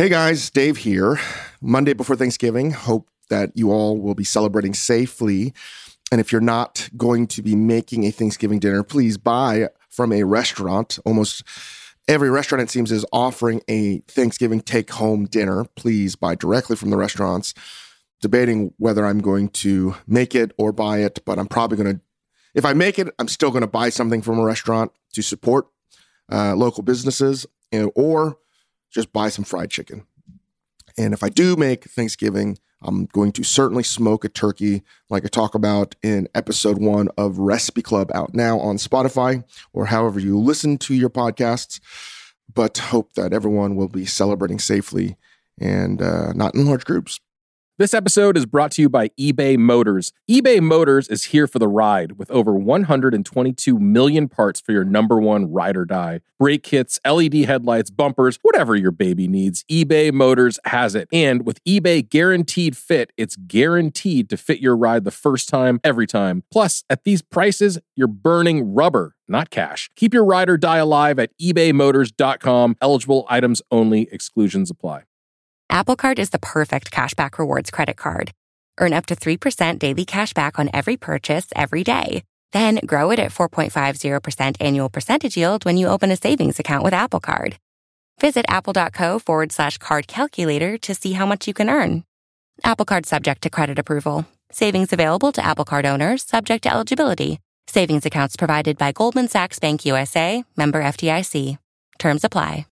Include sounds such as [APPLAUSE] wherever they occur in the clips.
Hey guys, Dave here. Monday before Thanksgiving. Hope that you all will be celebrating safely. And if you're not going to be making a Thanksgiving dinner, please buy from a restaurant. Almost every restaurant, it seems, is offering a Thanksgiving take home dinner. Please buy directly from the restaurants. Debating whether I'm going to make it or buy it, but I'm probably going to, if I make it, I'm still going to buy something from a restaurant to support uh, local businesses or just buy some fried chicken. And if I do make Thanksgiving, I'm going to certainly smoke a turkey, like I talk about in episode one of Recipe Club, out now on Spotify or however you listen to your podcasts. But hope that everyone will be celebrating safely and uh, not in large groups. This episode is brought to you by eBay Motors. eBay Motors is here for the ride with over 122 million parts for your number one ride or die. Brake kits, LED headlights, bumpers, whatever your baby needs, eBay Motors has it. And with eBay Guaranteed Fit, it's guaranteed to fit your ride the first time, every time. Plus, at these prices, you're burning rubber, not cash. Keep your ride or die alive at ebaymotors.com. Eligible items only, exclusions apply. Apple Card is the perfect cashback rewards credit card. Earn up to 3% daily cashback on every purchase every day. Then grow it at 4.50% annual percentage yield when you open a savings account with Apple Card. Visit apple.co forward slash card calculator to see how much you can earn. Apple Card subject to credit approval. Savings available to Apple Card owners subject to eligibility. Savings accounts provided by Goldman Sachs Bank USA, member FDIC. Terms apply.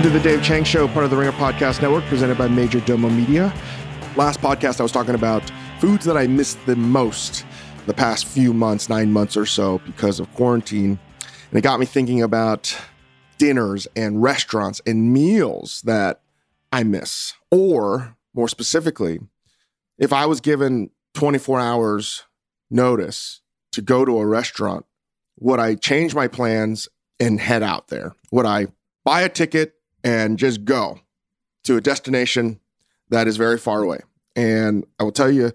Welcome to the Dave Chang Show, part of the Ringer Podcast Network, presented by Majordomo Media. Last podcast, I was talking about foods that I missed the most the past few months, nine months or so, because of quarantine. And it got me thinking about dinners and restaurants and meals that I miss. Or more specifically, if I was given 24 hours notice to go to a restaurant, would I change my plans and head out there? Would I buy a ticket and just go to a destination that is very far away. And I will tell you,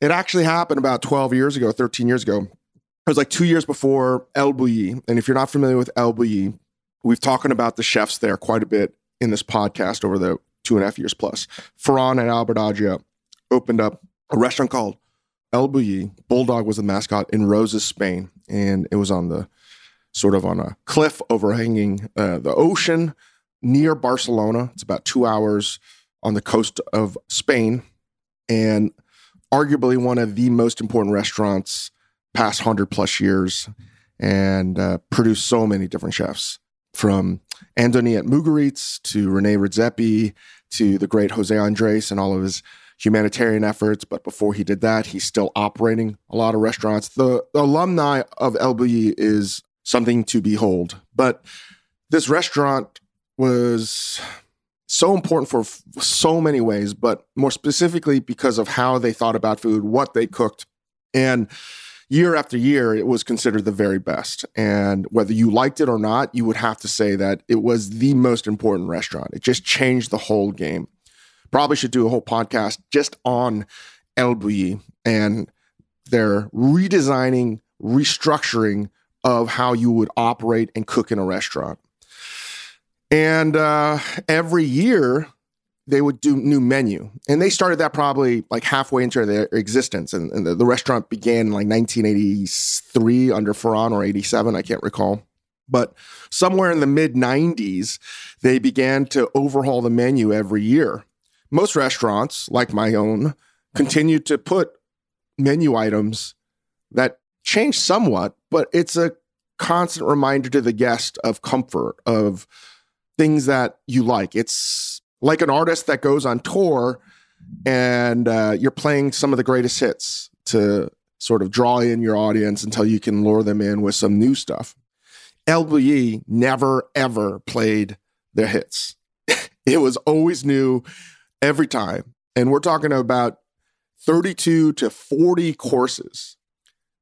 it actually happened about 12 years ago, 13 years ago. It was like two years before El Bulli. And if you're not familiar with El Bulli, we've talking about the chefs there quite a bit in this podcast over the two and a half years plus. Ferran and Albert Adria opened up a restaurant called El Bulli. Bulldog was the mascot in Roses, Spain. And it was on the sort of on a cliff overhanging uh, the ocean near Barcelona. It's about two hours on the coast of Spain, and arguably one of the most important restaurants past 100 plus years and uh, produced so many different chefs from Antoinette Mugaritz to Rene Redzepi to the great Jose Andres and all of his humanitarian efforts. But before he did that, he's still operating a lot of restaurants. The, the alumni of El Bulli is something to behold. But this restaurant was so important for f- so many ways, but more specifically because of how they thought about food, what they cooked. And year after year, it was considered the very best. And whether you liked it or not, you would have to say that it was the most important restaurant. It just changed the whole game. Probably should do a whole podcast just on El Bulli and their redesigning, restructuring of how you would operate and cook in a restaurant. And uh, every year they would do new menu. And they started that probably like halfway into their existence. And, and the, the, restaurant began in like 1983 under Ferran or 87, I can't recall. But somewhere in the mid 90s, they began to overhaul the menu every year. Most restaurants, like my own, continued to put menu items that change somewhat, but it's a constant reminder to the guest of comfort, of things that you like. It's like an artist that goes on tour and uh, you're playing some of the greatest hits to sort of draw in your audience until you can lure them in with some new stuff. Bulli never, ever played their hits. [LAUGHS] it was always new every time. And we're talking about 32 to 40 courses,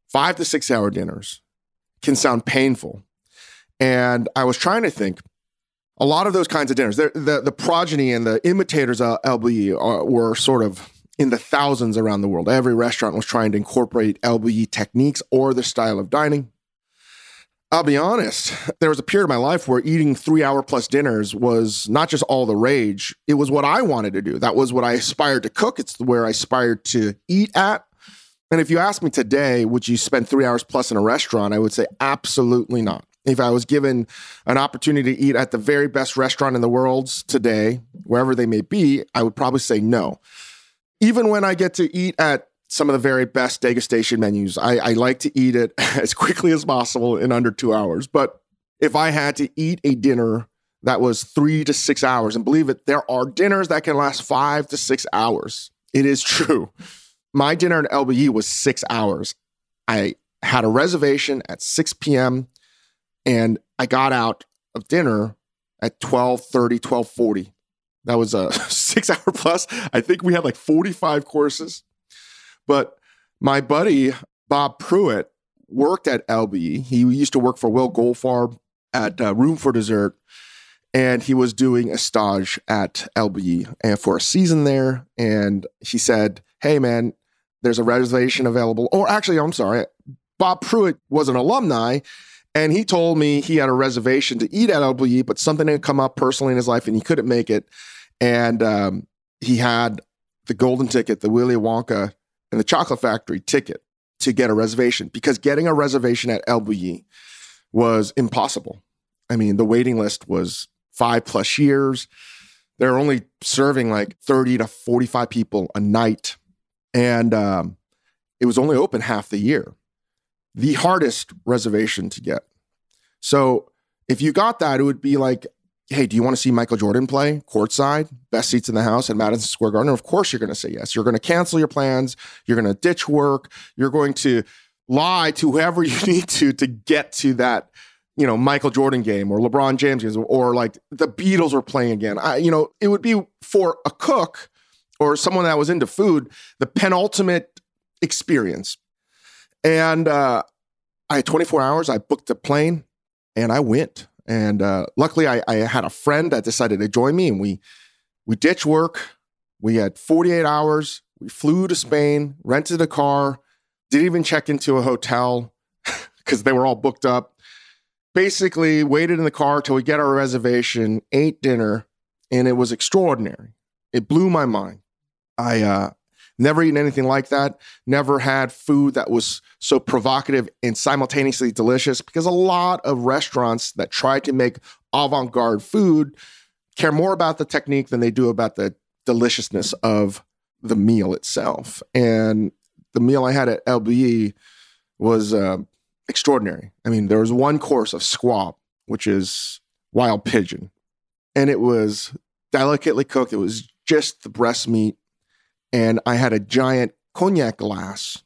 five to six hour dinners, can sound painful. And I was trying to think, a lot of those kinds of dinners, the, the, progeny and the imitators of Bulli are, were sort of in the thousands around the world. Every restaurant was trying to incorporate El Bulli techniques or the style of dining. I'll be honest, there was a period of my life where eating three hour plus dinners was not just all the rage, it was what I wanted to do. That was what I aspired to cook. It's where I aspired to eat at. And if you ask me today, would you spend three hours plus in a restaurant? I would say absolutely not. If I was given an opportunity to eat at the very best restaurant in the world today, wherever they may be, I would probably say no. Even when I get to eat at some of the very best degustation menus. I, I like to eat it [LAUGHS] as quickly as possible in under two hours. But if I had to eat a dinner that was three to six hours, and believe it, there are dinners that can last five to six hours. It is true. My dinner at El Bulli was six hours. I had a reservation at 6 p.m. and I got out of dinner at 12:30, 12:40. That was a [LAUGHS] six hour plus. I think we had like 45 courses. But my buddy, Bob Pruitt, worked at El Bulli. He used to work for Will Goldfarb at uh, Room for Dessert. And he was doing a stage at El Bulli and for a season there. And he said, Hey, man, there's a reservation available. Or actually, I'm sorry, Bob Pruitt was an alumni. And he told me he had a reservation to eat at El Bulli, but something had come up personally in his life and he couldn't make it. And um, he had the golden ticket, the Willy Wonka and the Chocolate Factory ticket to get a reservation because getting a reservation at El Bulli was impossible. I mean, the waiting list was five plus years. They're only serving like 30 to 45 people a night. And um, it was only open half the year. The hardest reservation to get. So if you got that, it would be like hey, do you want to see Michael Jordan play courtside, best seats in the house at Madison Square Garden? Of course, you're going to say yes. You're going to cancel your plans. You're going to ditch work. You're going to lie to whoever [LAUGHS] you need to to get to that, you know, Michael Jordan game or LeBron James game or like the Beatles were playing again. I, you know, it would be for a cook or someone that was into food the penultimate experience. And uh, I had 24 hours. I booked a plane and I went. And uh, luckily, I, I, had a friend that decided to join me, and we we ditched work. We had 48 hours. We flew to Spain, rented a car, didn't even check into a hotel [LAUGHS] because they were all booked up. Basically, waited in the car till we get our reservation, ate dinner, and it was extraordinary. It blew my mind. I uh, Never eaten anything like that. Never had food that was so provocative and simultaneously delicious because a lot of restaurants that try to make avant garde food care more about the technique than they do about the deliciousness of the meal itself. And the meal I had at El Bulli was uh, extraordinary. I mean, there was one course of squab, which is wild pigeon, and it was delicately cooked. It was just the breast meat and I had a giant cognac glass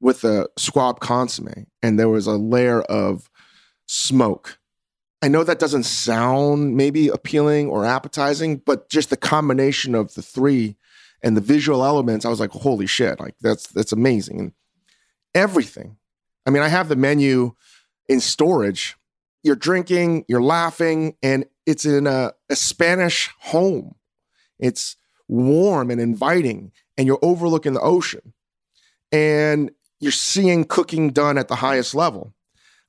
with a squab consomme, and there was a layer of smoke. I know that doesn't sound maybe appealing or appetizing, but just the combination of the three and the visual elements, I was like, holy shit, like that's that's amazing. And everything. I mean, I have the menu in storage. You're drinking, you're laughing, and it's in a, a Spanish home. It's warm and inviting, and you're overlooking the ocean, and you're seeing cooking done at the highest level.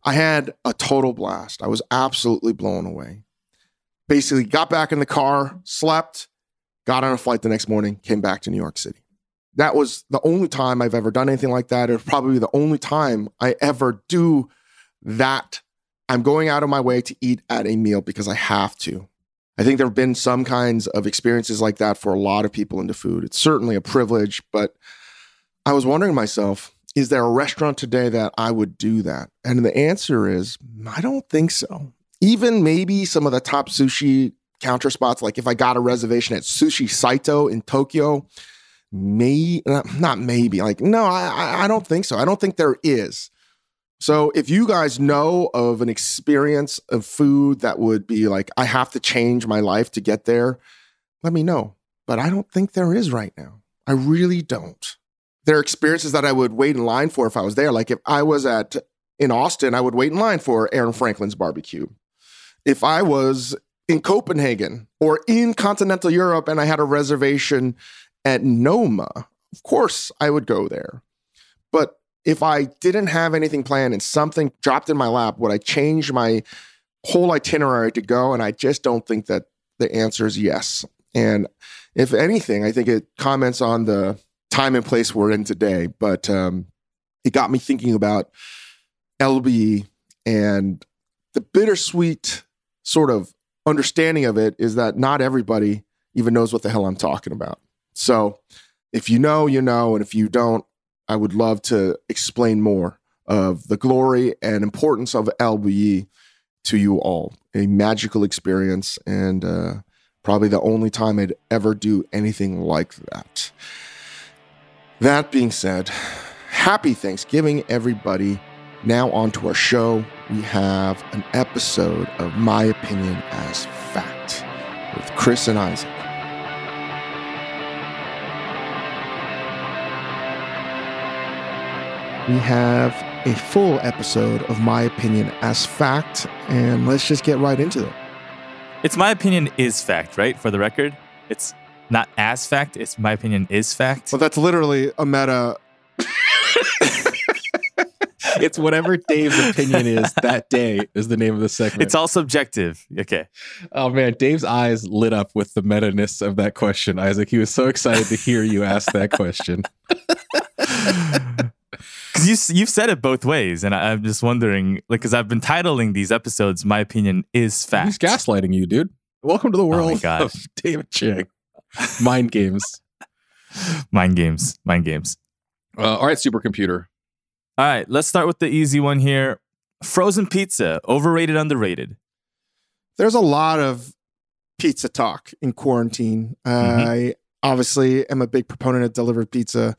I had a total blast. I was absolutely blown away. Basically, got back in the car, slept, got on a flight the next morning, came back to New York City. That was the only time I've ever done anything like that. It was probably the only time I ever do that. I'm going out of my way to eat at a meal because I have to. I think there have been some kinds of experiences like that for a lot of people into food. It's certainly a privilege, but I was wondering myself, is there a restaurant today that I would do that? And the answer is, I don't think so. Even maybe some of the top sushi counter spots, like if I got a reservation at Sushi Saito in Tokyo, may uh, not maybe, like no, I I don't think so. I don't think there is. So if you guys know of an experience of food that would be like, I have to change my life to get there, let me know. But I don't think there is right now. I really don't. There are experiences that I would wait in line for if I was there. Like if I was at in Austin, I would wait in line for Aaron Franklin's barbecue. If I was in Copenhagen or in continental Europe and I had a reservation at Noma, of course I would go there. But if I didn't have anything planned and something dropped in my lap, would I change my whole itinerary to go? And I just don't think that the answer is yes. And if anything, I think it comments on the time and place we're in today. But um, it got me thinking about El Bulli and the bittersweet sort of understanding of it is that not everybody even knows what the hell I'm talking about. So if you know, you know. And if you don't, I would love to explain more of the glory and importance of El Bulli to you all. A magical experience and uh, probably the only time I'd ever do anything like that. That being said, happy Thanksgiving, everybody. Now, on to our show. We have an episode of My Opinion as Fact with Chris and Isaac. We have a full episode of My Opinion as Fact, and let's just get right into it. It's my opinion is fact, right? For the record, it's not as fact. It's my opinion is fact. Well, that's literally a meta. [LAUGHS] It's whatever Dave's opinion is that day is the name of the segment. It's all subjective. Okay. oh man, Dave's eyes lit up with the meta-ness of that question, Isaac. He was so excited to hear you ask that question. [LAUGHS] Because you you've said it both ways, and I, I'm just wondering, like, because I've been titling these episodes, "My opinion is fact." He's gaslighting you, dude. Welcome to the my world God. of [LAUGHS] David Chang. Mind games. [LAUGHS] Mind games. Mind games. Uh, all right, supercomputer. All right, let's start with the easy one here. Frozen pizza, overrated, underrated. There's a lot of pizza talk in quarantine. Mhm. I obviously am a big proponent of delivered pizza.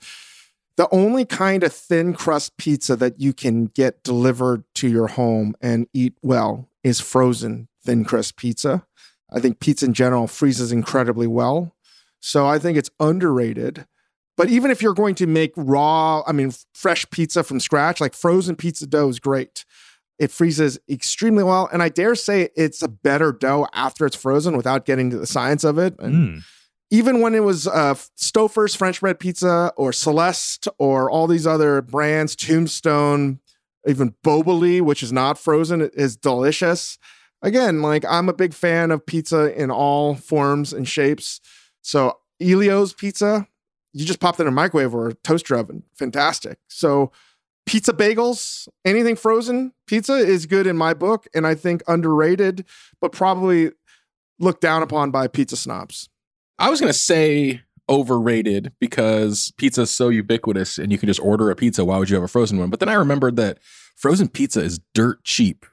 The only kind of thin crust pizza that you can get delivered to your home and eat well is frozen thin crust pizza. I think pizza in general freezes incredibly well. So I think it's underrated. But even if you're going to make raw, I mean, fresh pizza from scratch, like frozen pizza dough is great. It freezes extremely well. And I dare say it's a better dough after it's frozen without getting to the science of it. And Mm. Even when it was uh, Stouffer's French bread pizza or Celeste or all these other brands, Tombstone, even Boboli, which is not frozen, is delicious. Again, like I'm a big fan of pizza in all forms and shapes. So Ellio's pizza, you just pop that in a microwave or a toaster oven. Fantastic. So pizza bagels, anything frozen pizza is good in my book, and I think underrated, but probably looked down upon by pizza snobs. I was gonna say overrated because pizza's so ubiquitous and you can just order a pizza. Why would you have a frozen one? But then I remembered that frozen pizza is dirt cheap.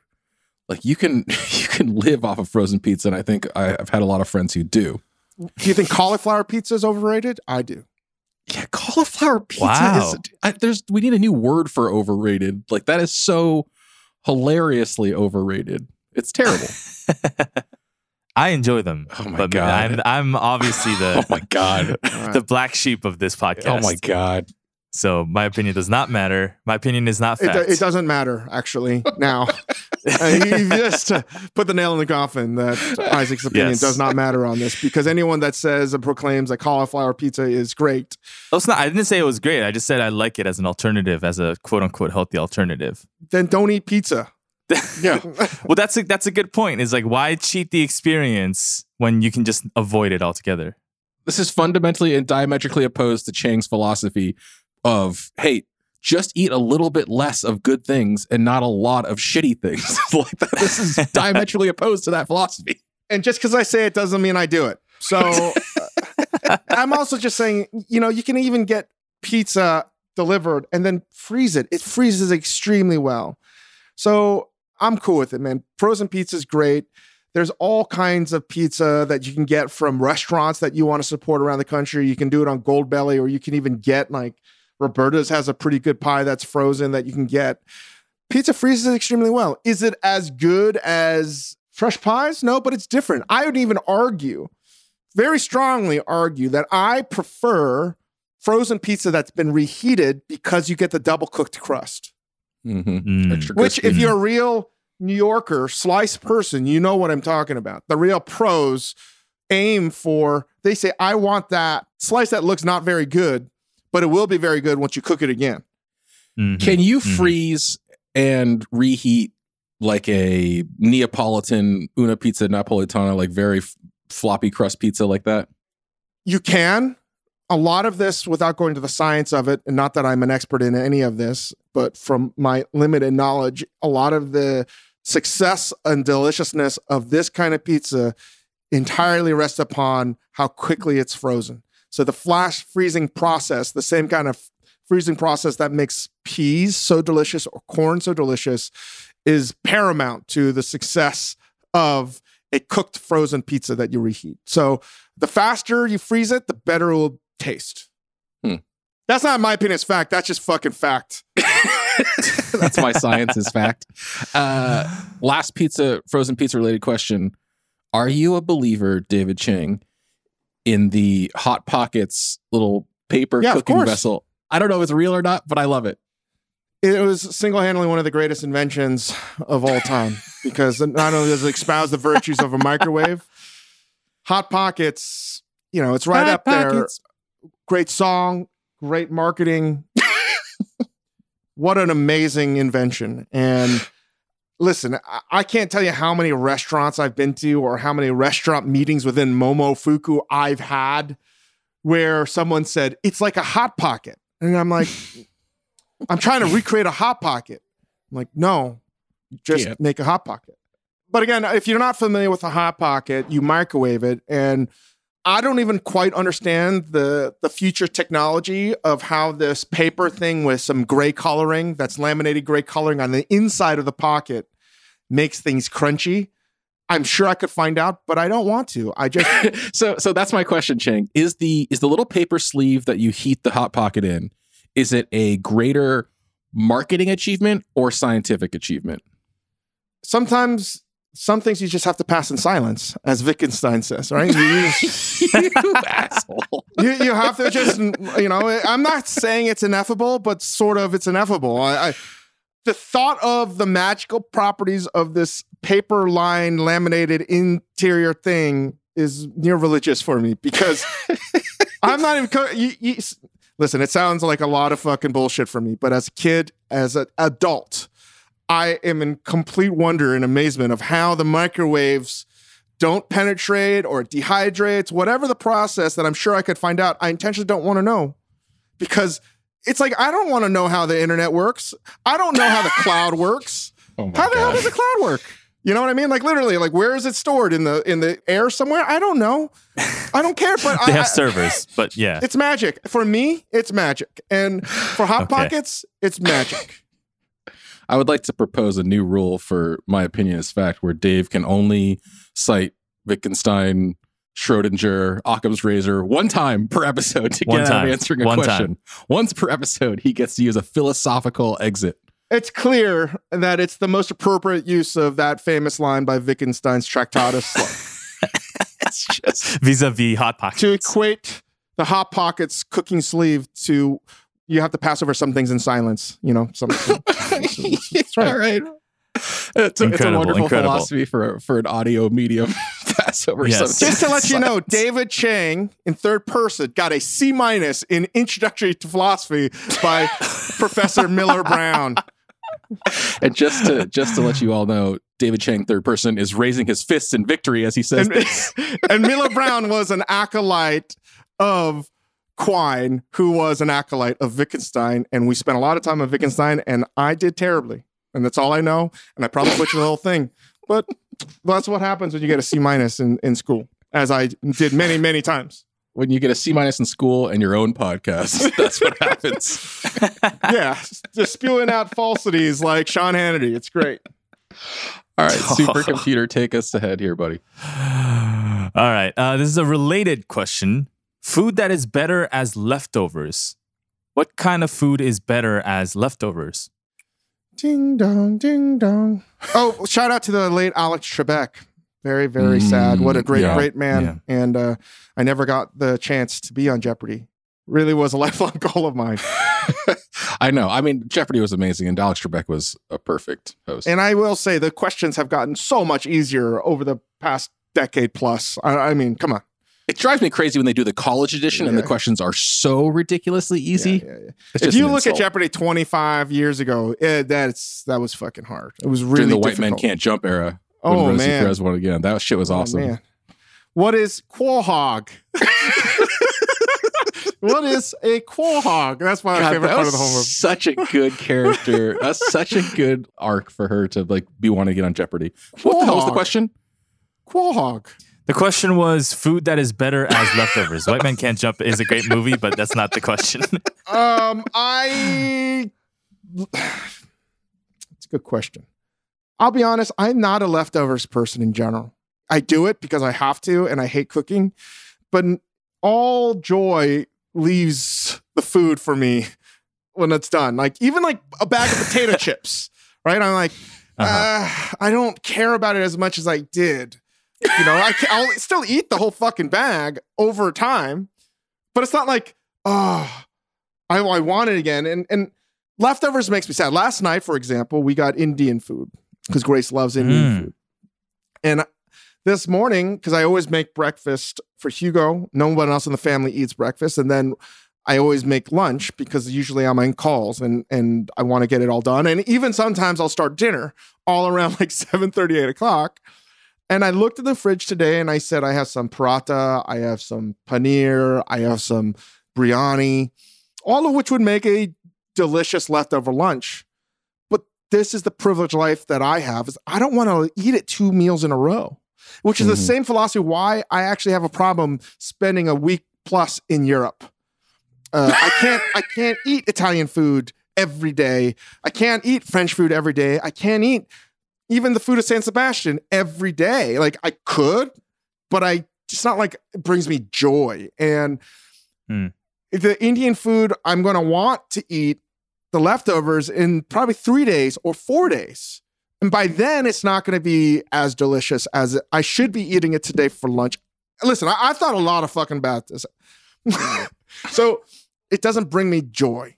Like you can [LAUGHS] you can live off of frozen pizza, and I think I, I've had a lot of friends who do. Do you think cauliflower pizza is overrated? I do. Yeah, cauliflower pizza Wow. is. I, there's we need a new word for overrated. Like that is so hilariously overrated. It's terrible. [LAUGHS] I enjoy them. Oh my but God. I'm, I'm obviously [LAUGHS] oh my god. [LAUGHS] The black sheep of this podcast. Oh my god. So my opinion does not matter. My opinion is not It, fact. do- it doesn't matter, actually. Now, [LAUGHS] uh, you you just uh, put the nail in the coffin that Isaac's opinion Yes. does not matter on this because anyone that says and proclaims that cauliflower pizza is great, Oh, it's not. I didn't say it was great. I just said I like it as an alternative, as a quote unquote healthy alternative. then don't eat pizza. Yeah. [LAUGHS] Well, that's a, that's a good point. Is like why cheat the experience when you can just avoid it altogether? This is fundamentally and diametrically opposed to Chang's philosophy of, hey, just eat a little bit less of good things and not a lot of shitty things. [LAUGHS] like that, this is [LAUGHS] diametrically opposed to that philosophy. And just because I say it doesn't mean I do it. So uh, I'm also just saying, you know, you can even get pizza delivered and then freeze it. It freezes extremely well. So I'm cool with it, man. Frozen pizza is great. There's all kinds of pizza that you can get from restaurants that you want to support around the country. You can do it on Goldbelly, or you can even get like Roberta's has a pretty good pie that's frozen that you can get. Pizza freezes extremely well. Is it as good as fresh pies? No, but it's different. I would even argue, very strongly argue, that I prefer frozen pizza that's been reheated because you get the double cooked crust. Mm-hmm. Mm. Extra Which, if you're a real New Yorker slice person, you know what I'm talking about. The real pros aim for, they say, I want that slice that looks not very good, but it will be very good once you cook it again. Mhm. Can you Mhm. freeze and reheat like a Neapolitan una pizza napolitana, like very f- floppy crust pizza like that? You can. A lot of this, without going to the science of it, and not that I'm an expert in any of this, but from my limited knowledge, a lot of the success and deliciousness of this kind of pizza entirely rests upon how quickly it's frozen. So the flash freezing process, the same kind of freezing process that makes peas so delicious or corn so delicious, is paramount to the success of a cooked frozen pizza that you reheat. So the faster you freeze it, the better it will taste. Hmm. That's not my opinion. It's fact. That's just fucking fact. [LAUGHS] [LAUGHS] That's my science is fact. Uh, last pizza, frozen pizza related question. Are you a believer, David Chang, in the Hot Pockets little paper Yeah, cooking vessel? I don't know if it's real or not, but I love it. It was single handedly one of the greatest inventions of all time [LAUGHS] because not only does it espouse the virtues of a microwave, Hot Pockets, you know, it's right Hot up there. Great song, great marketing. what an amazing invention. And listen, I- can't tell you how many restaurants I've been to or how many restaurant meetings within Momofuku I've had where someone said, it's like a hot pocket. And I'm like, [LAUGHS] I'm trying to recreate a hot pocket. I'm like, no, just Can't. make a hot pocket. But again, if you're not familiar with a hot pocket, you microwave it, and I don't even quite understand the the future technology of how this paper thing with some gray coloring, that's laminated gray coloring on the inside of the pocket, makes things crunchy. I'm sure I could find out, but I don't want to. I just [LAUGHS] so so that's my question, Chang. Is the is the little paper sleeve that you heat the hot pocket in, is it a greater marketing achievement or scientific achievement? sometimes some things you just have to pass in silence, as Wittgenstein says, right? You, you- [LAUGHS] you asshole. you, you have to just you know i'm not saying it's ineffable but sort of it's ineffable I, I the thought of the magical properties of this paper line laminated interior thing is near religious for me because [LAUGHS] i'm not even co- you, you, listen it sounds like a lot of fucking bullshit for me but as a kid as an adult i am in complete wonder and amazement of how the microwaves don't penetrate or dehydrates, whatever the process that I'm sure I could find out, I intentionally don't want to know because it's like I don't want to know how the internet works. I don't know how the cloud works. [LAUGHS] Oh How the hell does the cloud work? You know what I mean? Like literally, like where is it stored in the in the air somewhere? I don't know. I don't care, but [LAUGHS] They I, have servers, but yeah. It's magic for me. It's magic, and for hot [LAUGHS] Okay. pockets, it's magic. I would like to propose a new rule for my opinion is fact, where Dave can only cite Wittgenstein, Schrodinger, Occam's razor one time per episode to One get out time. of answering a One question. Once per episode, he gets to use a philosophical exit. It's clear that it's the most appropriate use of that famous line by Wittgenstein's Tractatus. [LAUGHS] It's just Vis-a-vis hot pockets. to equate the hot pockets cooking sleeve to you have to pass over some things in silence you know some That's right. All right. It's a, it's a wonderful incredible. philosophy for for an audio medium. [LAUGHS] Pass over Yes. something just to let you know [LAUGHS] david chang in third person got a c minus in introductory to philosophy by [LAUGHS] professor miller brown And just to just to let you all know, David Chang, third person, is raising his fists in victory as he says and, this. and miller brown was an acolyte of quine who was an acolyte of wittgenstein and we spent a lot of time on wittgenstein and i did terribly and that's all i know and i probably butchered the whole thing but that's what happens when you get a c minus in, in school as i did many many times When you get a C minus in school and your own podcast, [LAUGHS] that's what happens. [LAUGHS] yeah just spewing out falsities like sean hannity it's great All right, [LAUGHS] supercomputer, take us ahead here, buddy. All right. Uh, this is a related question. Food that is better as leftovers. What kind of food is better as leftovers? ding dong ding dong oh shout out to the late alex trebek very very sad what a Mm, great yeah, great man yeah. and uh, i never got the chance to be on jeopardy really was a [LAUGHS] lifelong goal of mine [LAUGHS] I know. I mean, Jeopardy was amazing, and Alex Trebek was a perfect host. And I will say the questions have gotten so much easier over the past decade plus. I, I mean, come on. It drives me crazy when they do the college edition and the questions are so ridiculously easy. Yeah, yeah, yeah. If you an look at. Jeopardy 25 years ago, eh, that's that was fucking hard. It was really during the white man can't jump era. when Oh Rosie man, Perez won again. That shit was Oh, awesome. man. What is quahog? [LAUGHS] what is a quahog? That's my God, favorite that part was of the homework. such a good character. [LAUGHS] That's such a good arc for her to like be wanting to get on Jeopardy. What the hell was the Quahog. question? Quahog. The question was food that is better as leftovers. White Man Can't Jump is a great movie, but that's not the question. [LAUGHS] Um, I. It's a good question. I'll be honest. I'm not a leftovers person in general. I do it because I have to, and I hate cooking. But all joy leaves the food for me when it's done. Like even like a bag of potato [LAUGHS] chips, right? I'm like, Uh-huh. uh, I don't care about it as much as I did. You know, I I'll still eat the whole fucking bag over time, but it's not like, oh, I, I want it again. And and leftovers makes me sad. Last night, for example, we got Indian food because Grace loves Indian Mm. food. And this morning, because I always make breakfast for Hugo, no one else in the family eats breakfast, and then I always make lunch because usually I'm on calls and and I want to get it all done. And even sometimes I'll start dinner all around like 7 8 o'clock. And I looked at the fridge today and I said, I have some paratha, I have some paneer, I have some biryani, all of which would make a delicious leftover lunch. But this is the privileged life that I have is I don't want to eat it two meals in a row, which is the Mhm. same philosophy why I actually have a problem spending a week plus in Europe. Uh, I can't I [LAUGHS] can't eat Italian food every day. I can't eat French food every day. I can't eat even the food of San Sebastian every day. Like I could, but I it's not like it brings me joy. And Hmm. the Indian food I'm gonna want to eat the leftovers in probably three days or four days. And by then it's not gonna be as delicious as it, I should be eating it today for lunch. Listen, I, I thought a lot of fucking about this. [LAUGHS] so it doesn't bring me joy.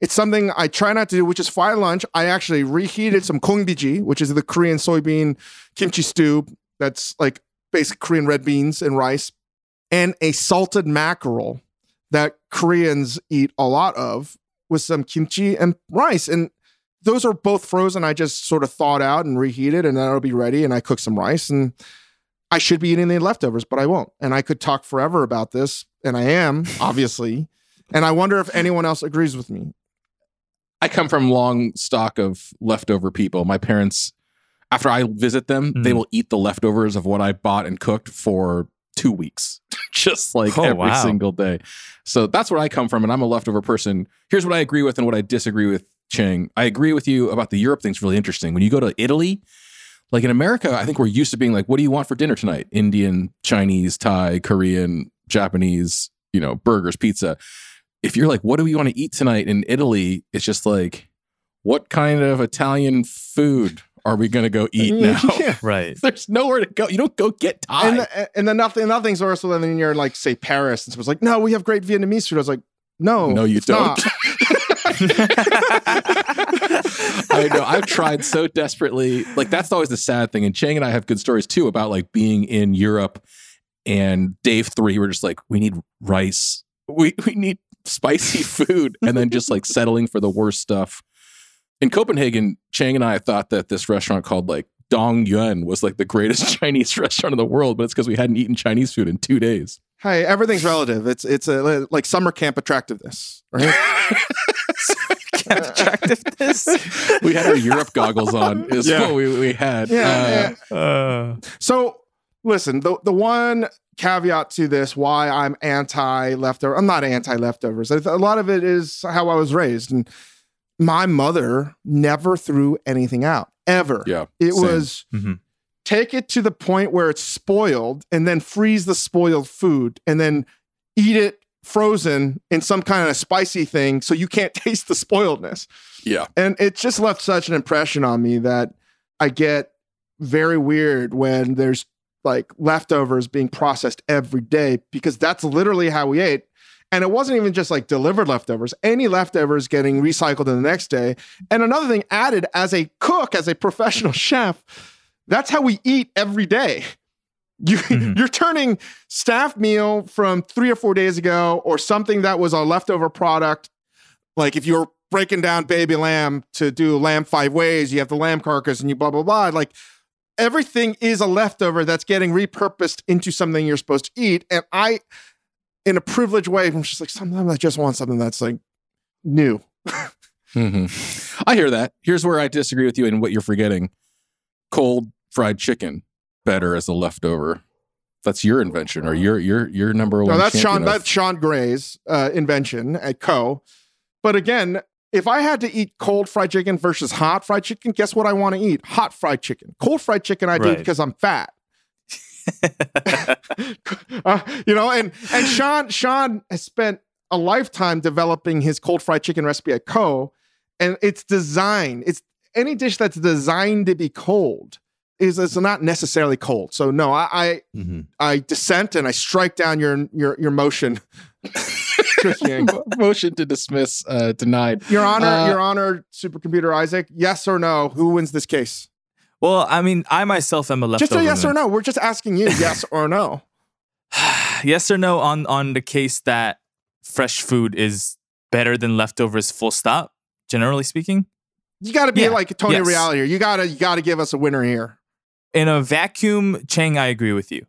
It's something I try not to do, which is fry lunch. I actually reheated some kongbiji, which is the Korean soybean kimchi stew. That's like basic Korean red beans and rice, and a salted mackerel that Koreans eat a lot of with some kimchi and rice. And those are both frozen. I just sort of thawed out and reheated, and then that'll be ready. And I cook some rice, and I should be eating the leftovers, but I won't. And I could talk forever about this, and I am obviously. and I wonder if anyone else agrees with me. I come from long stock of leftover people. My parents, after I visit them, they Mm. will eat the leftovers of what I bought and cooked for two weeks, [LAUGHS] just like Oh, every wow. single day. So that's where I come from, and I'm a leftover person. Here's what I agree with and what I disagree with, Chang. I agree with you about the Europe thing's really interesting. When you go to Italy, like in America, I think we're used to being like, what do you want for dinner tonight? Indian, Chinese, Thai, Korean, Japanese, you know, burgers, pizza. If you're like, what do we want to eat tonight in Italy? It's just like, what kind of Italian food are we going to go eat mm, [LAUGHS] now? Yeah. right. There's nowhere to go. You don't go get Thai. And the, and then nothing nothing's worse than when you're like say Paris and someone's like, no, we have great Vietnamese food. I was like, no, No, you don't. not. [LAUGHS] I know. I've tried so desperately. Like that's always the sad thing. And Chang and I have good stories too about like being in Europe and Dave three. We're just like, we need rice. We we need spicy [LAUGHS] food, and then just like settling for the worst stuff. In Copenhagen, Chang and I thought that this restaurant called like Dong Yuan was like the greatest [LAUGHS] Chinese restaurant in the world, but it's because we hadn't eaten Chinese food in two days. Hey, everything's relative. It's it's a like summer camp attractiveness, right? [LAUGHS] Attractiveness. We had our Europe goggles on. Is Yeah. what we, we had. Yeah, Uh, yeah. Uh, So listen, the the one caveat to this, why I'm anti leftover, I'm not anti leftovers. A lot of it is how I was raised, and my mother never threw anything out ever. Yeah, it same. was mhm. take it to the point where it's spoiled, and then freeze the spoiled food, and then eat it frozen in some kind of spicy thing, so you can't [LAUGHS] taste the spoiledness. Yeah. And it just left such an impression on me that I get very weird when there's like leftovers being processed every day because that's literally how we ate. And it wasn't even just like delivered leftovers, any leftovers getting recycled in the next day. And another thing added as a cook, as a professional [LAUGHS] chef, that's how we eat every day. You, Mhm. You're turning staff meal from three or four days ago or something that was a leftover product. Like if you're breaking down baby lamb to do lamb five ways, you have the lamb carcass and you blah, blah, blah. Like everything is a leftover that's getting repurposed into something you're supposed to eat. And I, in a privileged way, I'm just like, sometimes I just want something that's like new. hmm I hear that. Here's where I disagree with you and what you're forgetting. Cold fried chicken better as a leftover. That's your invention or your your your number one. No, that's Sean. of- That's Sean Gray's uh, invention at Ko. But again, if I had to eat cold fried chicken versus hot fried chicken, guess what I want to eat? Hot fried chicken. Cold fried chicken I do because I'm fat. [LAUGHS] Uh, you know, and and Sean Sean has spent a lifetime developing his cold fried chicken recipe at Ko. And it's designed. It's any dish that's designed to be cold is is not necessarily cold. So no, I, I Mhm. I dissent and I strike down your your your motion. [LAUGHS] Chris [LAUGHS] Ying. motion to dismiss uh, denied. Your Honor, Uh, Your Honor, supercomputer Isaac, yes or no? Who wins this case? Well, I mean, I myself am a leftover. Just a yes or no. We're just asking you, yes [LAUGHS] or no. [SIGHS] yes or no on on the case that fresh food is better than leftovers. Full stop. Generally speaking, You got to be Yeah, like Tony yes. Reality. here. You gotta you gotta give us a winner here. in a vacuum, Chang, I agree with you.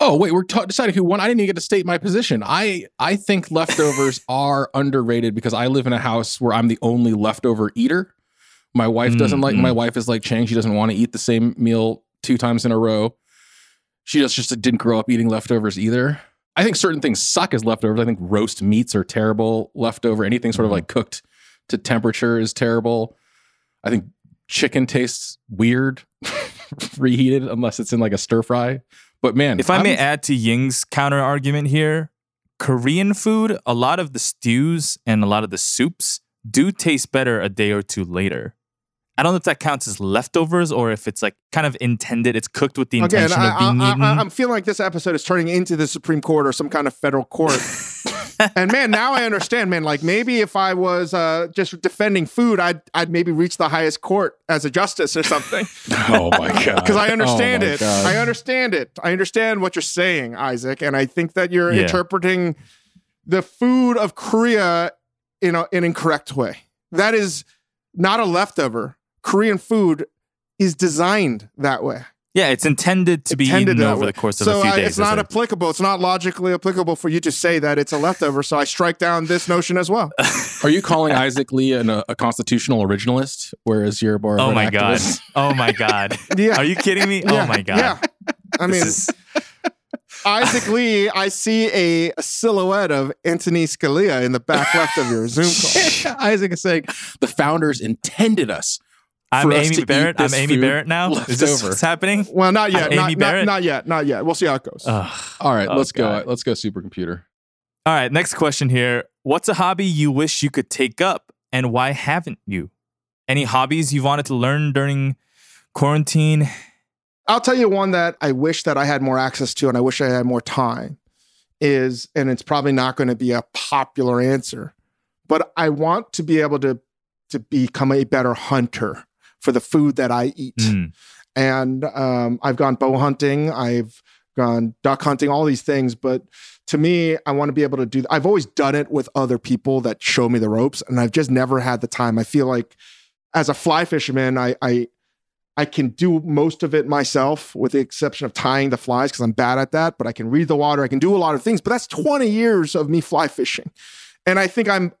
Oh wait, we're ta- deciding who won. I didn't even get to state my position. I I think leftovers [LAUGHS] are underrated because I live in a house where I'm the only leftover eater. My wife Mm, doesn't like. mm. My wife is like Chang. She doesn't want to eat the same meal two times in a row. She just just didn't grow up eating leftovers either. I think certain things suck as leftovers. I think roast meats are terrible leftover. Anything sort of Mhm. like cooked to temperature is terrible. I think chicken tastes weird [LAUGHS] reheated unless it's in like a stir fry. But man, If I may I'm- add to Ying's counter argument here, Korean food, a lot of the stews and a lot of the soups do taste better a day or two later. I don't know if that counts as leftovers or if it's like kind of intended. It's cooked with the Again, intention I, of being I, eaten. I, I'm feeling like this episode is turning into the Supreme Court or some kind of federal court. [LAUGHS] and man, now I understand, man. Like maybe if I was uh, just defending food, I'd I'd maybe reach the highest court as a justice or something. [LAUGHS] oh my [LAUGHS] god! because I understand Oh it. God. I understand it. I understand what you're saying, Isaac, and I think that you're Yeah. interpreting the food of Korea in a, an incorrect way. That is not a leftover. Korean food is designed that way. Yeah, it's intended to be Intended eaten that over the course of so a few I- days. it's not as a- applicable. It's not logically applicable for you to say that it's a leftover. So I strike down this notion as well. [LAUGHS] Are you calling Isaac Lee an, a, a constitutional originalist, whereas you're more? of oh an my god! Oh my god! [LAUGHS] Yeah. Are you kidding me? Oh yeah. Oh my god! Yeah. I mean, is- [LAUGHS] Isaac Lee, I see a, a silhouette of Anthony Scalia in the back left of your Zoom call. Isaac is saying the founders intended us. I'm for us to Amy Barrett. I'm Amy Barrett now. Is this over. what's happening? Well, not yet. Amy Not, not, Barrett? not yet. Not yet. We'll see how it goes. Ugh. All right, Oh, let's God. go. Let's go, supercomputer. All right, next question here. What's a hobby you wish you could take up and why haven't you? Any hobbies you wanted to learn during quarantine? I'll tell you one that I wish that I had more access to and I wish I had more time is, and it's probably not going to be a popular answer, but I want to be able to to become a better hunter for the food that I eat. Mm. and um, I've gone bow hunting, I've gone duck hunting, all these things. But to me, I want to be able to do. I've always done it with other people that show me the ropes, and I've just never had the time. I feel like as a fly fisherman, I I, I can do most of it myself, with the exception of tying the flies because I'm bad at that. But I can read the water, I can do a lot of things. But that's 20 years of me fly fishing, and I think I'm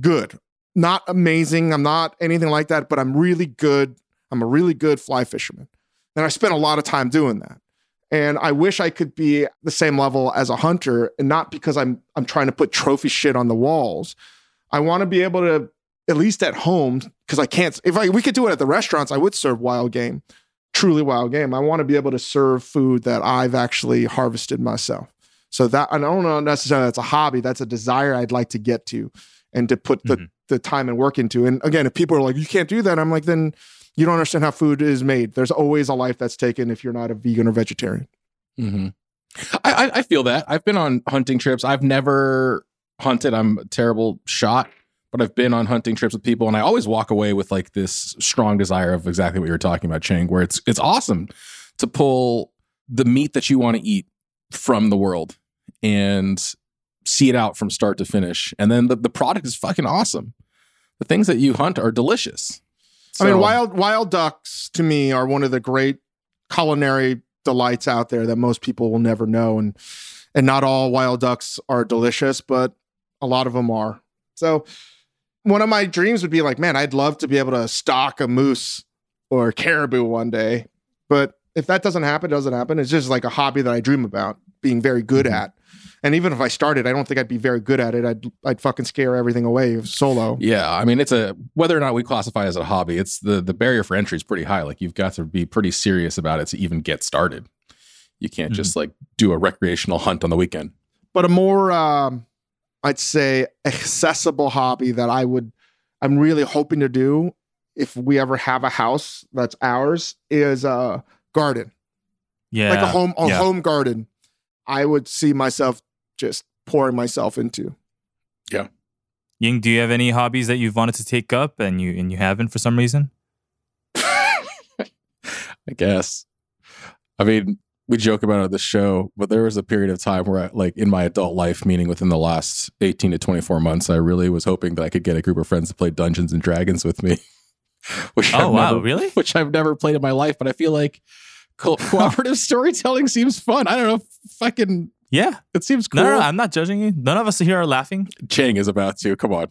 good. Not amazing. I'm not anything like that, but I'm really good I'm a really good fly fisherman. And I spent a lot of time doing that. And I wish I could be the same level as a hunter, and not because I'm I'm trying to put trophy shit on the walls. I want to be able to, at least at home, because I can't. If I we could do it at the restaurants, I would serve wild game, truly wild game. I want to be able to serve food that I've actually harvested myself. So that I don't know necessarily that's a hobby. That's a desire I'd like to get to, and to put the Mhm. the time and work into. And again, if people are like, you can't do that, I'm like, then you don't understand how food is made. There's always a life that's taken if you're not a vegan or vegetarian. hmm I, I I feel that. I've been on hunting trips. I've never hunted. I'm a terrible shot, but I've been on hunting trips with people, and I always walk away with like this strong desire of exactly what you were talking about, Chang, where it's it's awesome to pull the meat that you want to eat from the world and see it out from start to finish. And then the, the product is fucking awesome. The things that you hunt are delicious. I mean, wild wild ducks to me are one of the great culinary delights out there that most people will never know, and and not all wild ducks are delicious, but a lot of them are. So, one of my dreams would be like, man, I'd love to be able to stalk a moose or a caribou one day, but if that doesn't happen, it doesn't happen. It's just like a hobby that I dream about being very good Mhm. at. And even if I started, I don't think I'd be very good at it. I'd I'd fucking scare everything away solo. Yeah, I mean, it's a whether or not we classify as a hobby, it's the the barrier for entry is pretty high. Like you've got to be pretty serious about it to even get started. You can't just like do a recreational hunt on the weekend. but a more um, I'd say accessible hobby that I would I'm really hoping to do if we ever have a house that's ours is a garden. Yeah. Like a home a yeah. home garden. I would see myself just pouring myself into. Yeah. Ying, do you have any hobbies that you've wanted to take up and you and you haven't for some reason? [LAUGHS] I guess. I mean, we joke about it on the show, but there was a period of time where, I, like, in my adult life, meaning within the last 18 to 24 months, I really was hoping that I could get a group of friends to play Dungeons and Dragons with me. [LAUGHS] which Oh I've wow, never- really? Which I've never played in my life, but I feel like co- [LAUGHS] cooperative storytelling seems fun. I don't know. Fucking, Yeah. it seems cool. No, no, no, I'm not judging you. None of us here are laughing. Chang is about to. Come on.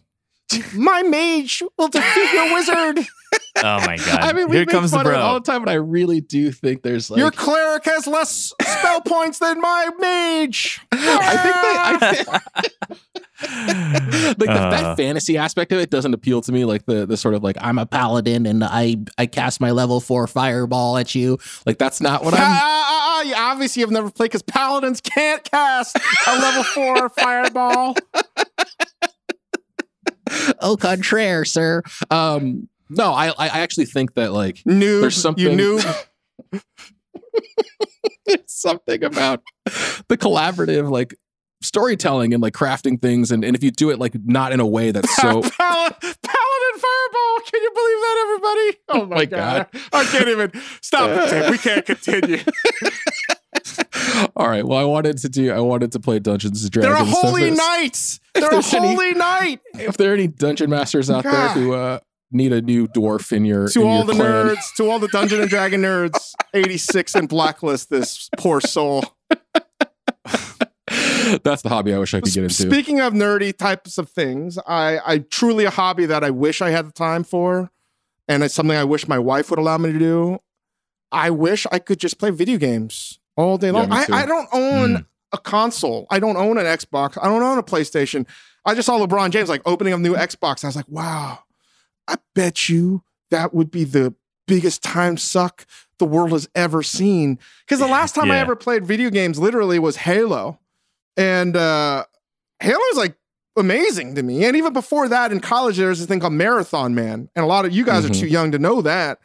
My mage will defeat your wizard. [LAUGHS] Oh my god. I mean, we here make comes the fun of it all the time, but I really do think there's like your cleric has less spell points than my mage. I think that I, [LAUGHS] like the, Uh. that fantasy aspect of it doesn't appeal to me. Like the the sort of like I'm a paladin and I I cast my level four fireball at you. Like that's not what I'm. you obviously have never played because paladins can't cast a level four [LAUGHS] fireball. Au contraire, sir. Um, no, I I I actually think that like Noob, There's something- you there's [LAUGHS] [LAUGHS] something about the collaborative like storytelling and like crafting things and, and if you do it like not in a way that's so [LAUGHS] Pal- Paladin Fireball. Can you believe that, everybody? Oh my, my god. I can't even stop it, Tim. We can't continue. all right well i wanted to do i wanted to play dungeons and Dragons. They're a holy if- knight. They're a there's any- holy knight. if there are any dungeon masters out there who uh need a new dwarf in your To in all your the clan, nerds, to all the Dungeon and Dragon nerds, [LAUGHS] 86 and blacklist this poor soul. [LAUGHS] that's the hobby i wish i could get into Speaking of nerdy types of things, I, I truly a hobby that I wish I had the time for, and it's something I wish my wife would allow me to do. I wish I could just play video games all day long. me I. I don't own Mm. a console. I don't own an Xbox. I don't own a PlayStation. I just saw LeBron James like opening a new Xbox. I was like, wow, I bet you that would be the biggest time suck the world has ever seen. Because the last time I ever played video games literally was Halo. And uh Halo is like amazing to me. And even before that in college, there's this thing called Marathon Man. And a lot of you guys Mhm. are too young to know that.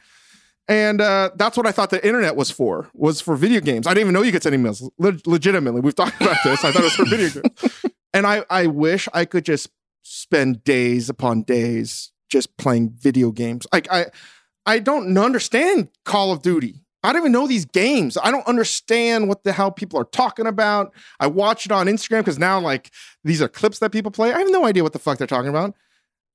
And uh, that's what I thought the internet was for, was for video games. I didn't even know you could send emails. Le- legitimately, we've talked about this. I thought it was for video games. [LAUGHS] And I, I wish I could just spend days upon days just playing video games. Like I, I don't understand Call of Duty. I don't even know these games. I don't understand what the hell people are talking about. I watch it on Instagram because now like these are clips that people play. I have no idea what the fuck they're talking about.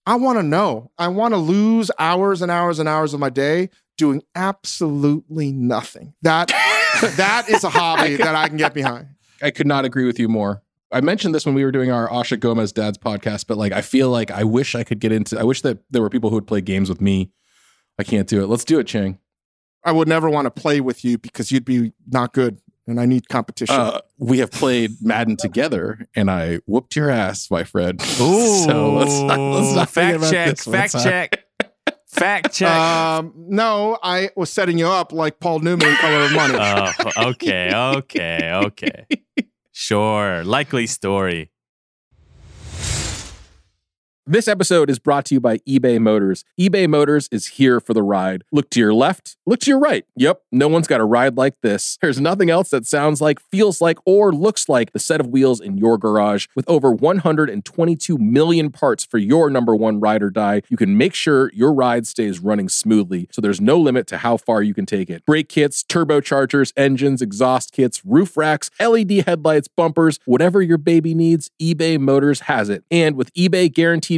I want to know. I want to lose hours and hours and hours of my day doing absolutely nothing. That [LAUGHS] that is a hobby [LAUGHS] that I can get behind. I could not agree with you more. I mentioned this when we were doing our Asha Gomez dad's podcast, but like I feel like I wish I could get into I wish that there were people who would play games with me. I can't do it. Let's do it, Chang. I would never want to play with you because you'd be not good, and I need competition. Uh, we have played Madden together and I whooped your ass, my friend. Ooh, [LAUGHS] so let's not, let's not fact about check, this fact time. check, fact [LAUGHS] check. um, no, I was setting you up like Paul Newman in Color of Money. [LAUGHS] oh, okay, okay, okay. Sure, likely story. This episode is brought to you by eBay Motors. eBay Motors is here for the ride. Look to your left, look to your right. Yep, no one's got a ride like this. There's nothing else that sounds like, feels like, or looks like the set of wheels in your garage. With over 122 million parts for your number one ride or die, you can make sure your ride stays running smoothly, so there's no limit to how far you can take it. Brake kits, turbochargers, engines, exhaust kits, roof racks, LED headlights, bumpers, whatever your baby needs, eBay Motors has it. And with eBay Guaranteed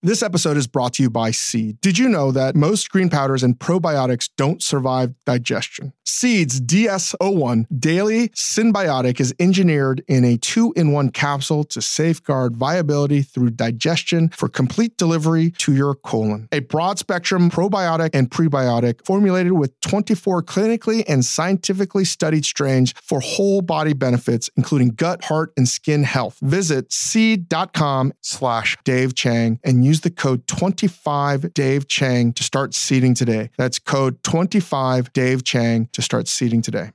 This episode is brought to you by Seed. Did you know that most green powders and probiotics don't survive digestion? Seed's DS01 Daily Synbiotic is engineered in a two in one capsule to safeguard viability through digestion for complete delivery to your colon. A broad spectrum probiotic and prebiotic formulated with 24 clinically and scientifically studied strains for whole body benefits, including gut, heart, and skin health. Visit seed.com slash Dave Chang and use the code 25 Dave Chang to start seeding today. That's code 25 Dave Chang to start seeding today.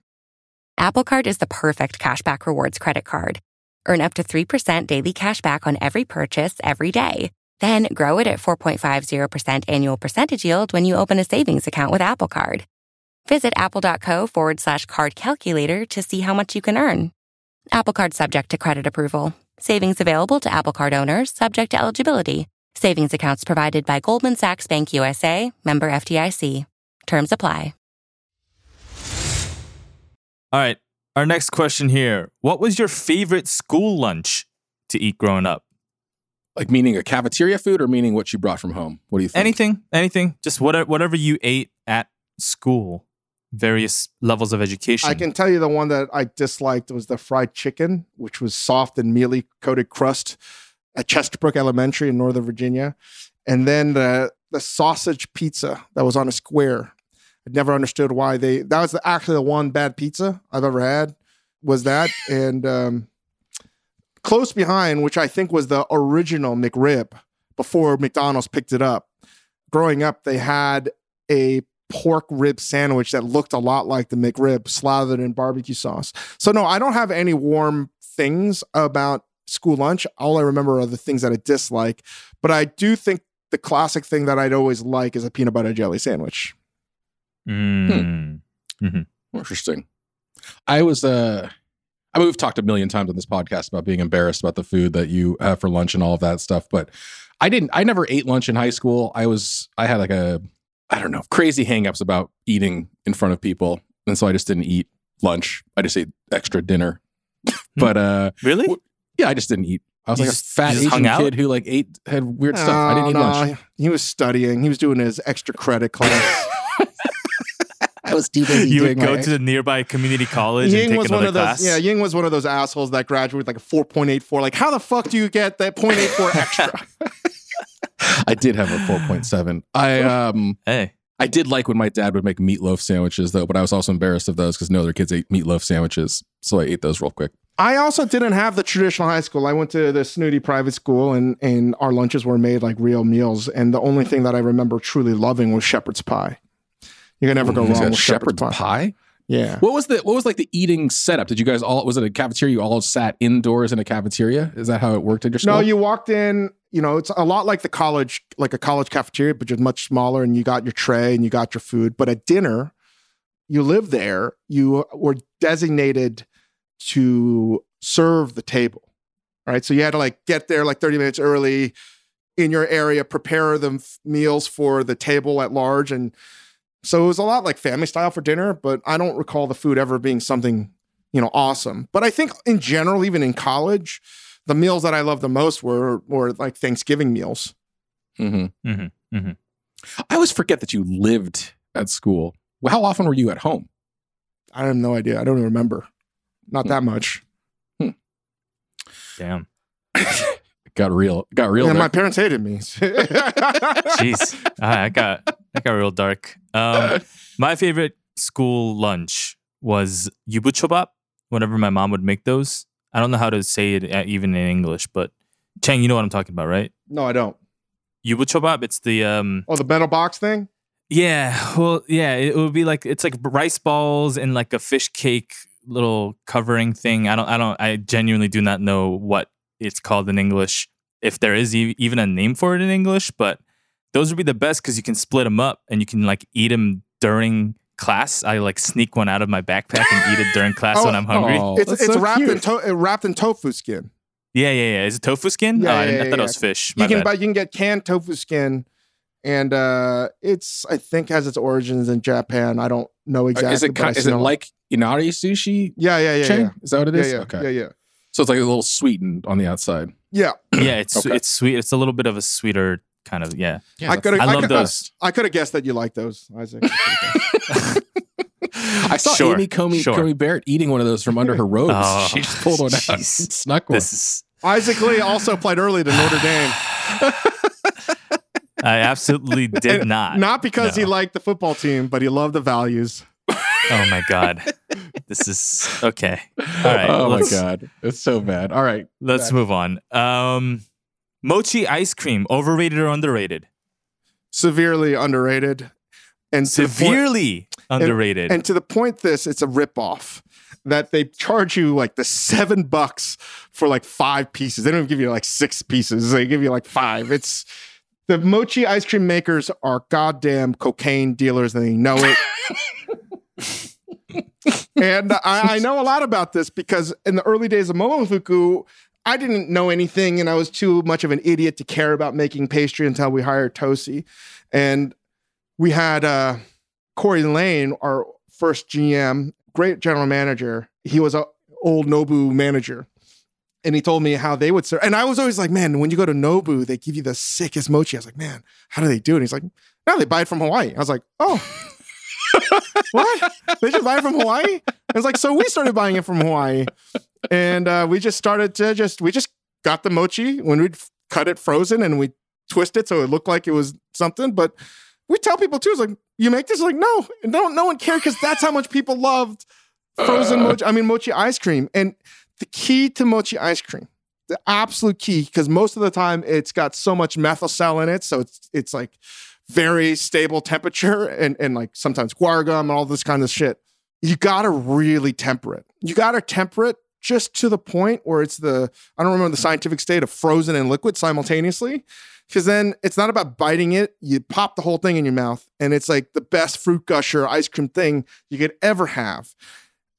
Apple Card is the perfect cashback rewards credit card. Earn up to 3% daily cash back on every purchase every day. Then grow it at 4.50% annual percentage yield when you open a savings account with Apple Card. Visit apple.co forward slash card calculator to see how much you can earn. Apple Card subject to credit approval. Savings available to Apple Card owners subject to eligibility. Savings accounts provided by Goldman Sachs Bank USA, member FDIC. Terms apply. All right. Our next question here. What was your favorite school lunch to eat growing up? Like meaning a cafeteria food or meaning what you brought from home? What do you think? Anything, anything. Just whatever, whatever you ate at school, various levels of education. I can tell you the one that I disliked was the fried chicken, which was soft and mealy coated crust at Chesterbrook Elementary in Northern Virginia. And then the the sausage pizza that was on a square. I never understood why they that was the, actually the one bad pizza I've ever had was that [LAUGHS] and um, close behind which I think was the original McRib before McDonald's picked it up. Growing up they had a pork rib sandwich that looked a lot like the McRib slathered in barbecue sauce. So no, I don't have any warm things about school lunch. All I remember are the things that I dislike, but I do think the classic thing that I'd always like is a peanut butter jelly sandwich. Mm. Mhm. Interesting. I was uh I mean we've talked a million times on this podcast about being embarrassed about the food that you have for lunch and all of that stuff, but I didn't I never ate lunch in high school. I was I had like a I don't know, crazy hangups about eating in front of people. And so I just didn't eat lunch. I just ate extra dinner. [LAUGHS] but uh Really? w- yeah, I just didn't eat. I was You like just- a fat you just hung Asian out? kid who like ate had weird stuff. I didn't eat lunch. He was studying. He was doing his extra credit [LAUGHS] class. I was too busy you would go to the nearby community college and Ying take was one another of those. Yeah, Ying was one of those assholes that graduated with like a four point eight four. Like, how the fuck do you get that 0.84 extra? [LAUGHS] I did have a 4.7. I um Hey, I did like when my dad would make meatloaf sandwiches though, but I was also embarrassed of those because no other kids ate meatloaf sandwiches. So I ate those real quick. I also didn't have the traditional high school. I went to the snooty private school, and and our lunches were made like real meals. And the only thing that I remember truly loving was shepherd's pie. You can never go wrong with shepherd's, shepherd's pie. pie? Yeah. What was the what was like the eating setup? Did you guys all was it a cafeteria? You all sat indoors in a cafeteria? Is that how it worked at your school? No, you walked in. You know, it's a lot like the college, like a college cafeteria, but just much smaller. And you got your tray and you got your food. But at dinner, you lived there. You were designated to serve the table, right? So you had to like get there like thirty minutes early in your area, prepare the f- meals for the table at large, and so it was a lot like family style for dinner. But I don't recall the food ever being something you know awesome. But I think in general, even in college the meals that I loved the most were were like Thanksgiving meals. Mm-hmm. Mm-hmm. Mm-hmm. I always forget that you lived at school. How often were you at home? I have no idea. I don't even remember. Not that much. damn. [COUGHS] Got real. Got real. Yeah, there. my parents hated me. [LAUGHS] Jeez, I, I got that got real dark. Um, [LAUGHS] my favorite school lunch was yubuchobap. Whenever my mom would make those, I don't know how to say it uh, even in English, but Chang, you know what I'm talking about, right? no, I don't. yubuchobab. It's the um Oh, the metal box thing. yeah, well yeah, it would be like it's like rice balls and like a fish cake little covering thing. I don't I don't I genuinely do not know what it's called in English if there is e- even a name for it in English, but those would be the best cuz you can split them up and you can like eat them during class. I like sneak one out of my backpack and eat it during class Oh, when I'm hungry. oh. it's it's so wrapped in to- uh, wrapped in tofu skin. Yeah, yeah, yeah. Is it tofu skin? Yeah, oh, I, didn't, yeah, I thought yeah, it was fish. You can bad. buy you can get canned tofu skin, and uh it's I think has its origins in Japan. I don't know exactly. is it but is it like inari sushi? Yeah, yeah, yeah, Chang? yeah. Is that what it Yeah, yeah, okay. yeah, yeah, So it's like a little sweetened on the outside. yeah. [CLEARS THROAT] yeah, it's Okay. it's sweet. It's a little bit of a sweeter kind of yeah. Yeah, I could. I love could, those. I could have guessed that you like those, Isaac. [LAUGHS] [LAUGHS] I saw Sure, Amy Coney, sure. Coney Barrett eating one of those from under her [LAUGHS] robes. Oh, she just pulled one out, and jeez. snuck one. Is Isaac Lee also played early to Notre [SIGHS] Dame. I absolutely [LAUGHS] did And not. Not because he liked the football team, but he loved the values. Oh my god. This is okay. All right. oh my god, it's so bad. All right, Let's Back. move on. Um mochi ice cream, overrated or underrated? Severely underrated. And to the point- Severely underrated. And to the point, this it's a ripoff that they charge you like the seven bucks for like five pieces. They don't even give you like six pieces. They give you like five. It's the mochi ice cream makers are goddamn cocaine dealers and they know it. [LAUGHS] and I, I know a lot about this because in the early days of Momofuku, I didn't know anything and I was too much of an idiot to care about making pastry until we hired Tosi. And we had uh, Corey Lane, our first GM, great general manager. He was a old Nobu manager. And he told me how they would serve. And I was always like, man, when you go to Nobu, they give you the sickest mochi. I was like, man, how do they do it? And he's like, no, they buy it from Hawaii. I was like, oh, [LAUGHS] what? They just buy it from Hawaii? I was like, so we started buying it from Hawaii. And uh, we just started to just, we just got the mochi when we'd cut it frozen and we twist it so it looked like it was something. But we tell people too, it's like, you make this? Like, no, and don't, no one cared because that's how much people loved frozen mochi. I mean, mochi ice cream. And the key to mochi ice cream, the absolute key, because most of the time it's got so much methyl cell in it. So it's, it's like very stable temperature and, and like sometimes guar gum and all this kind of shit. You gotta really temper it. You gotta temper it just to the point where it's the, I don't remember the scientific state of frozen and liquid simultaneously. Because then it's not about biting it. You pop the whole thing in your mouth, and it's like the best fruit gusher ice cream thing you could ever have.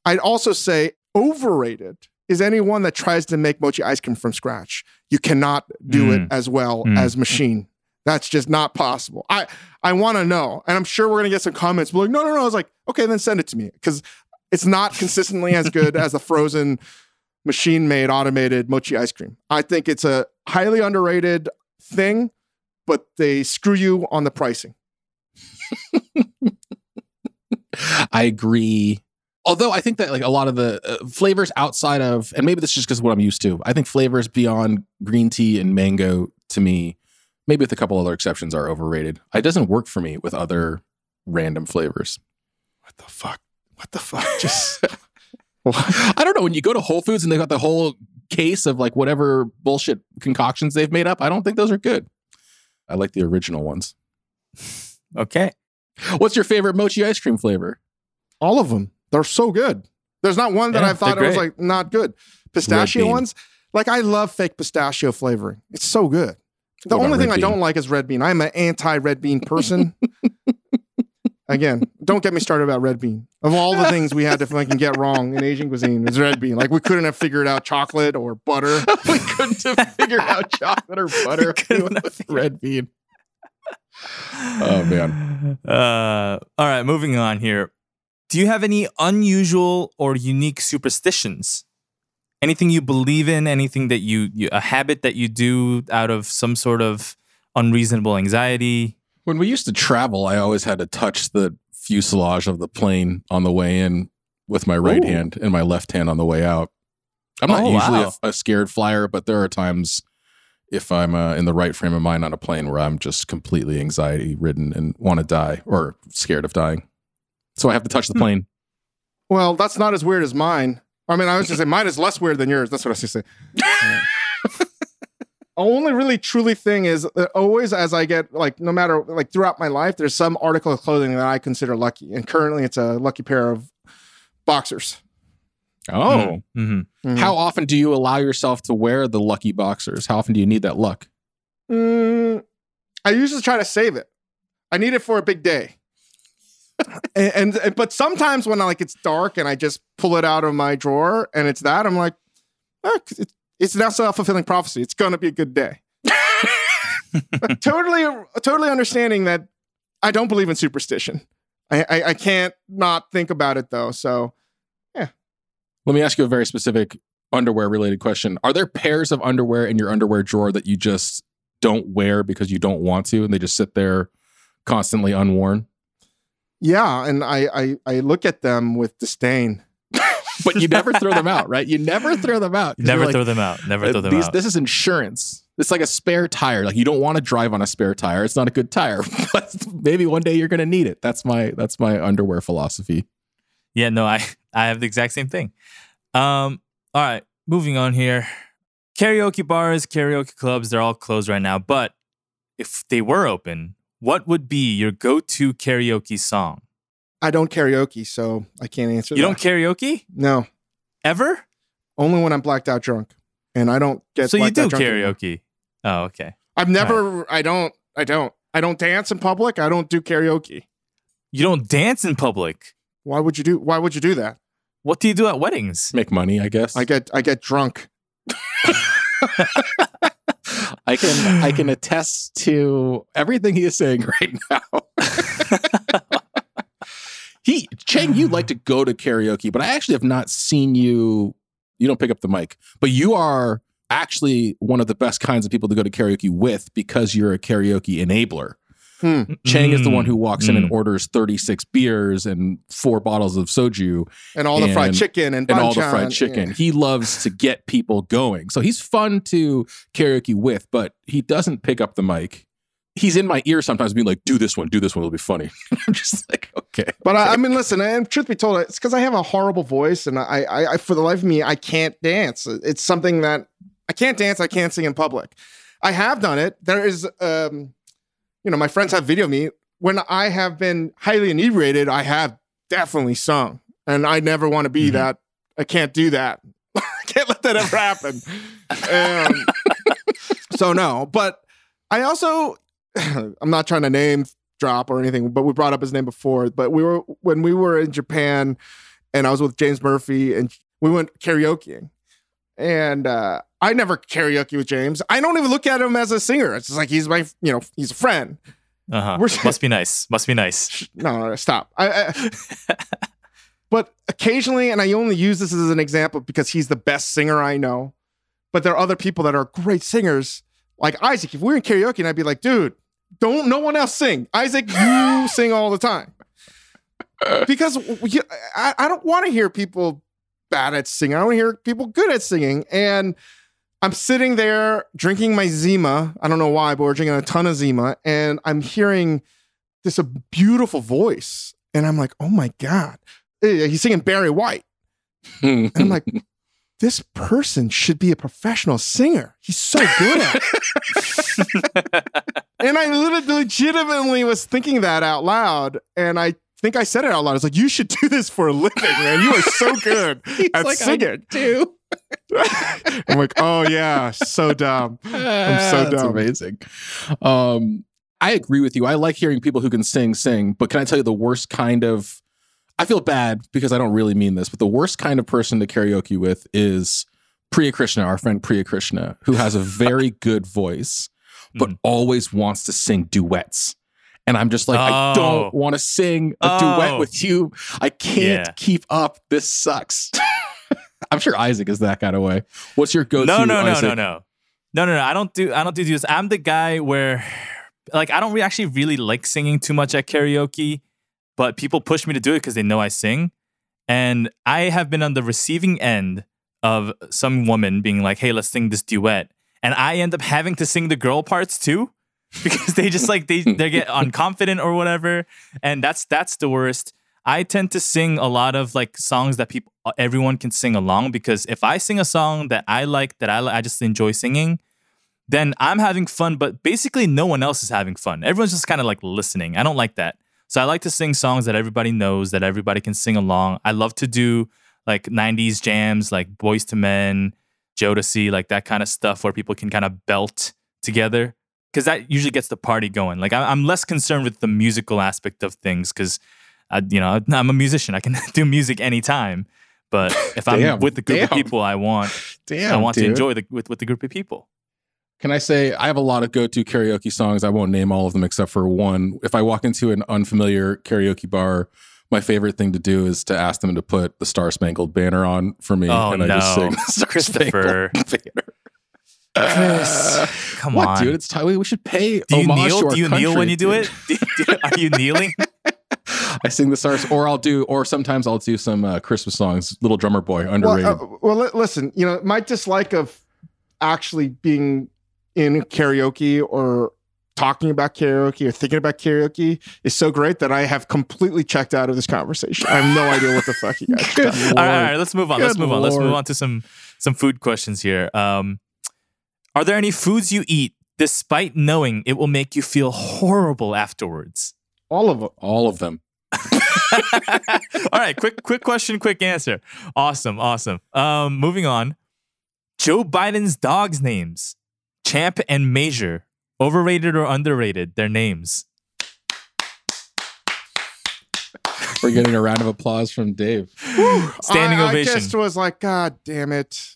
I'd also say overrated is anyone that tries to make mochi ice cream from scratch. You cannot do it Mm. as well Mm. as machine. That's just not possible. I I want to know, and I'm sure we're gonna get some comments. But like, no, no, no. I was like, okay, then send it to me because it's not consistently as good as the frozen machine made automated mochi ice cream. I think it's a highly underrated thing, but they screw you on the pricing. [LAUGHS] I agree. Although I think that like a lot of the uh, flavors outside of, and maybe this is just because what I'm used to. I think flavors beyond green tea and mango to me, maybe with a couple other exceptions, are overrated. It doesn't work for me with other random flavors. What the fuck? What the fuck? [LAUGHS] Just [LAUGHS] I don't know. When you go to Whole Foods and they got the whole case of like whatever bullshit concoctions they've made up, I don't think those are good. I like the original ones. okay. What's your favorite mochi ice cream flavor? all of them. They're so good. There's not one that Yeah, I thought they're it was like not good. Pistachio ones, like I love fake pistachio flavoring. It's so good. The What only thing red I don't like is red bean. I'm an anti red bean person. [LAUGHS] Again, don't get me started about red bean. Of all the things we had to fucking get wrong in Asian cuisine, is red bean. Like we couldn't have figured out chocolate or butter. [LAUGHS] we couldn't have figured out chocolate or [LAUGHS] butter couldn't with red bean. Oh, man. Uh, all right, moving on here. Do you have any unusual or unique superstitions? Anything you believe in? Anything that you, you a habit that you do out of some sort of unreasonable anxiety? When we used to travel, I always had to touch the fuselage of the plane on the way in with my right Ooh. hand and my left hand on the way out. I'm not Oh, usually wow. a, a scared flyer, but there are times if I'm uh, in the right frame of mind on a plane where I'm just completely anxiety ridden and want to die or scared of dying. So I have to touch the plane. Well, that's not as weird as mine. I mean, I was just say mine is less weird than yours. That's what I was gonna say. [LAUGHS] only really truly thing is that always as I get like no matter like throughout my life, there's some article of clothing that I consider lucky, and currently it's a lucky pair of boxers. Oh, hmm Mhm. how often do you allow yourself to wear the lucky boxers? How often do you need that luck? Mm, I usually try to save it. I need it for a big day. And, and, and- but sometimes when like it's dark and I just pull it out of my drawer and it's that, I'm like, "Ah, it's, it's now self fulfilling prophecy. It's gonna be a good day. [LAUGHS] totally, totally understanding that I don't believe in superstition. I, I, I can't not think about it though. So yeah. Let me ask you a very specific underwear related question. Are there pairs of underwear in your underwear drawer that you just don't wear because you don't want to and they just sit there constantly unworn? Yeah, and I, I, I look at them with disdain. But you never throw them out, right? You never [LAUGHS] throw them out. 'cause Never you're like, throw them out. Never Uh, throw them these- out. This is insurance. It's like a spare tire. Like you don't want to drive on a spare tire. It's not a good tire, [LAUGHS] but maybe one day you're going to need it. That's my that's my underwear philosophy. Yeah, no, I I have the exact same thing. Um, all right, moving on here. Karaoke bars, karaoke clubs, they're all closed right now. But if they were open, what would be your go-to karaoke song? I don't karaoke, so I can't answer that. You that. don't karaoke No, ever? only when I'm blacked out drunk, and I don't get. so you do out drunk anymore. karaoke. Oh, okay. I've never. I don't. I don't. I don't dance in public. I don't do karaoke. You don't dance in public. Why would you do? Why would you do that? What do you do at weddings? Make money, I guess. I get. I get drunk. [LAUGHS] [LAUGHS] I can I can [SIGHS] attest to everything he is saying [LAUGHS] right now. he Cheng, you like to go to karaoke, but I actually have not seen you. You don't pick up the mic, but you are actually one of the best kinds of people to go to karaoke with because you're a karaoke enabler. Hmm. Chang is the one who Mm, walks in and mm. orders 36 beers and four bottles of soju And all the fried chicken and and all the fried chicken. yeah. He loves to get people going. So he's fun to karaoke with, but he doesn't pick up the mic. He's in my ear sometimes being like, do this one, do this one, it'll be funny. [LAUGHS] I'm just like, okay. But I, I mean, listen. And truth be told, it's because I have a horrible voice, and I, I, I, for the life of me, I can't dance. It's something that I can't dance. I can't sing in public. I have done it. There is, um, you know, my friends have video me when I have been highly inebriated. I have definitely sung, and I never want to be Mhm. that. I can't do that. [LAUGHS] I can't let that ever happen. Um, so no, but I also, [CLEARS THROAT] I'm not trying to name drop or anything, but we brought up his name before. But we were when we were in Japan, and I was with James Murphy, and we went karaokeing, and uh, I never karaoke with James. I don't even look at him as a singer. It's just like he's my, you know, he's a friend. Uh-huh. We're- Must be nice. Must be nice. No, no, no, stop. I, I, [LAUGHS] but occasionally, and I only use this as an example because he's the best singer I know. But there are other people that are great singers, like Isaac. If we were in karaoke, and I'd be like, dude, don't no one else sing. Isaac, you [LAUGHS] sing all the time. Because we, I, I don't want to hear people bad at singing. I want to hear people good at singing. And I'm sitting there drinking my Zima. I don't know why, but we're drinking a ton of Zima, and I'm hearing this a beautiful voice, and I'm like, oh my god, Eh, he's singing Barry White, and I'm like, this person should be a professional singer. He's so good at it. [LAUGHS] and I literally legitimately was thinking that out loud, and I think I said it out loud. I was like, you should do this for a living, man. You are so good [LAUGHS] at like, singing. [LAUGHS] I'm like, oh yeah, so dumb. I'm so That's dumb. amazing. Um, I agree with you. I like hearing people who can sing, sing. But can I tell you the worst kind of? I feel bad because I don't really mean this, but the worst kind of person to karaoke with is Priya Krishna, our friend Priya Krishna, who has a very [LAUGHS] good voice, but Mhm. always wants to sing duets. And I'm just like, I Oh. don't want to sing a duet Oh. with you. I can't Yeah. keep up. This sucks. [LAUGHS] I'm sure Isaac is that kind of way. What's your go-to? no, no, no, Isaac? no, no, no, no, no. I don't do. I don't do this. I'm the guy where, like, I don't actually really like singing too much at karaoke, but people push me to do it because they know I sing, and I have been on the receiving end of some woman being like, "Hey, let's sing this duet," and I end up having to sing the girl parts too. [LAUGHS] Because they just like they they get [LAUGHS] unconfident or whatever, and that's that's the worst. I tend to sing a lot of like songs that people uh, everyone can sing along because if I sing a song that I like that I I just enjoy singing, then I'm having fun, but basically no one else is having fun. Everyone's just kind of like listening. I don't like that. So I like to sing songs that everybody knows, that everybody can sing along. I love to do like 90s jams, like Boyz II Men, Jodeci, like that kind of stuff where people can kind of belt together. Cause that usually gets the party going. Like I- I'm less concerned with the musical aspect of things because, you know, [LAUGHS] I'm a musician. I can [LAUGHS] do music anytime. But [LAUGHS] if I'm Damn, with the group of people I want, Damn, I want to enjoy the with, with the group of people. Can I say I have a lot of go-to karaoke songs? I won't name all of them except for one. If I walk into an unfamiliar karaoke bar, my favorite thing to do is to ask them to put the Star Spangled Banner on for me, Oh, and I just sing Star Christopher. Spangled Banner. Chris, [LAUGHS] come what, on. dude? It's time we we should pay. do you homage kneel? to our Do you kneel when you do dude. it? [LAUGHS] Do- do- are you kneeling? [LAUGHS] I sing the stars, or I'll do, or sometimes I'll do some uh, Christmas songs. Little Drummer Boy, underrated. Well, uh, well, li- listen, you know, my dislike of actually being in karaoke or talking about karaoke or thinking about karaoke is so great that I have completely checked out of this conversation. I have no idea what the fuck you guys are Good talking about. all, right, all right, let's move on. let's Good move on. Let's move on to some some food questions here. Um, are there any foods you eat despite knowing it will make you feel horrible afterwards? All of them. All of them. [LAUGHS] All right, quick quick question, quick answer. Awesome, awesome. Um, moving on. Joe Biden's dogs' names: Champ and Major. Overrated or underrated? Their names. We're getting a round of applause from Dave. Standing I, ovation. I just was like, God damn it.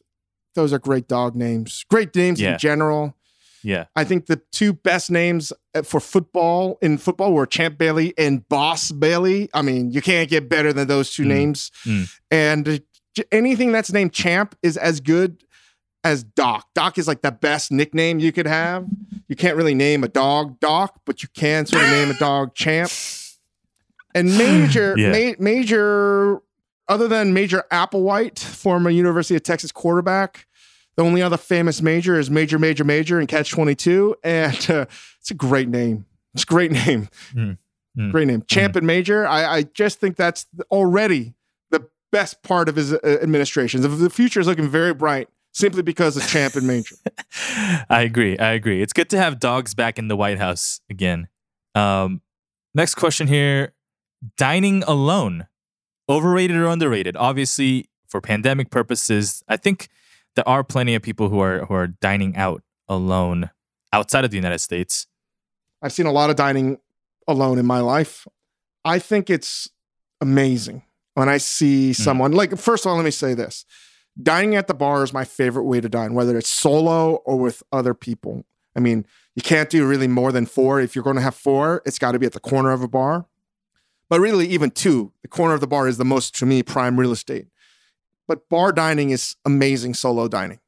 Those are great dog names. Great names Yeah. in general. Yeah. I think the two best names uh, for football in football were Champ Bailey and Boss Bailey. I mean, you can't get better than those two Mm. names. Mm. And uh, anything that's named Champ is as good as Doc. Doc is like the best nickname you could have. You can't really name a dog Doc, but you can sort of name a dog Champ. And [SIGHS] Major, Yeah. Ma- Major, other than Major Applewhite, former University of Texas quarterback, the only other famous Major is Major, Major, Major in Catch 22. And uh, it's a great name. It's a great name. Mm. Mm. Great name. Champ and Major. I, I just think that's already the best part of his uh, administration. The, the future is looking very bright simply because of Champ and Major. [LAUGHS] I agree. I agree. It's good to have dogs back in the White House again. Um, next question here: dining alone, overrated or underrated? Obviously, for pandemic purposes, I think there are plenty of people who are who are dining out alone outside of the United States. I've seen a lot of dining alone in my life. I think it's amazing when I see hmm. someone like first of all, let me say this. Dining at the bar is my favorite way to dine, whether it's solo or with other people. I mean, you can't do really more than four. If you're going to have four, it's got to be at the corner of a bar. But really, even two, the corner of the bar is the most, to me, prime real estate. But bar dining is amazing solo dining.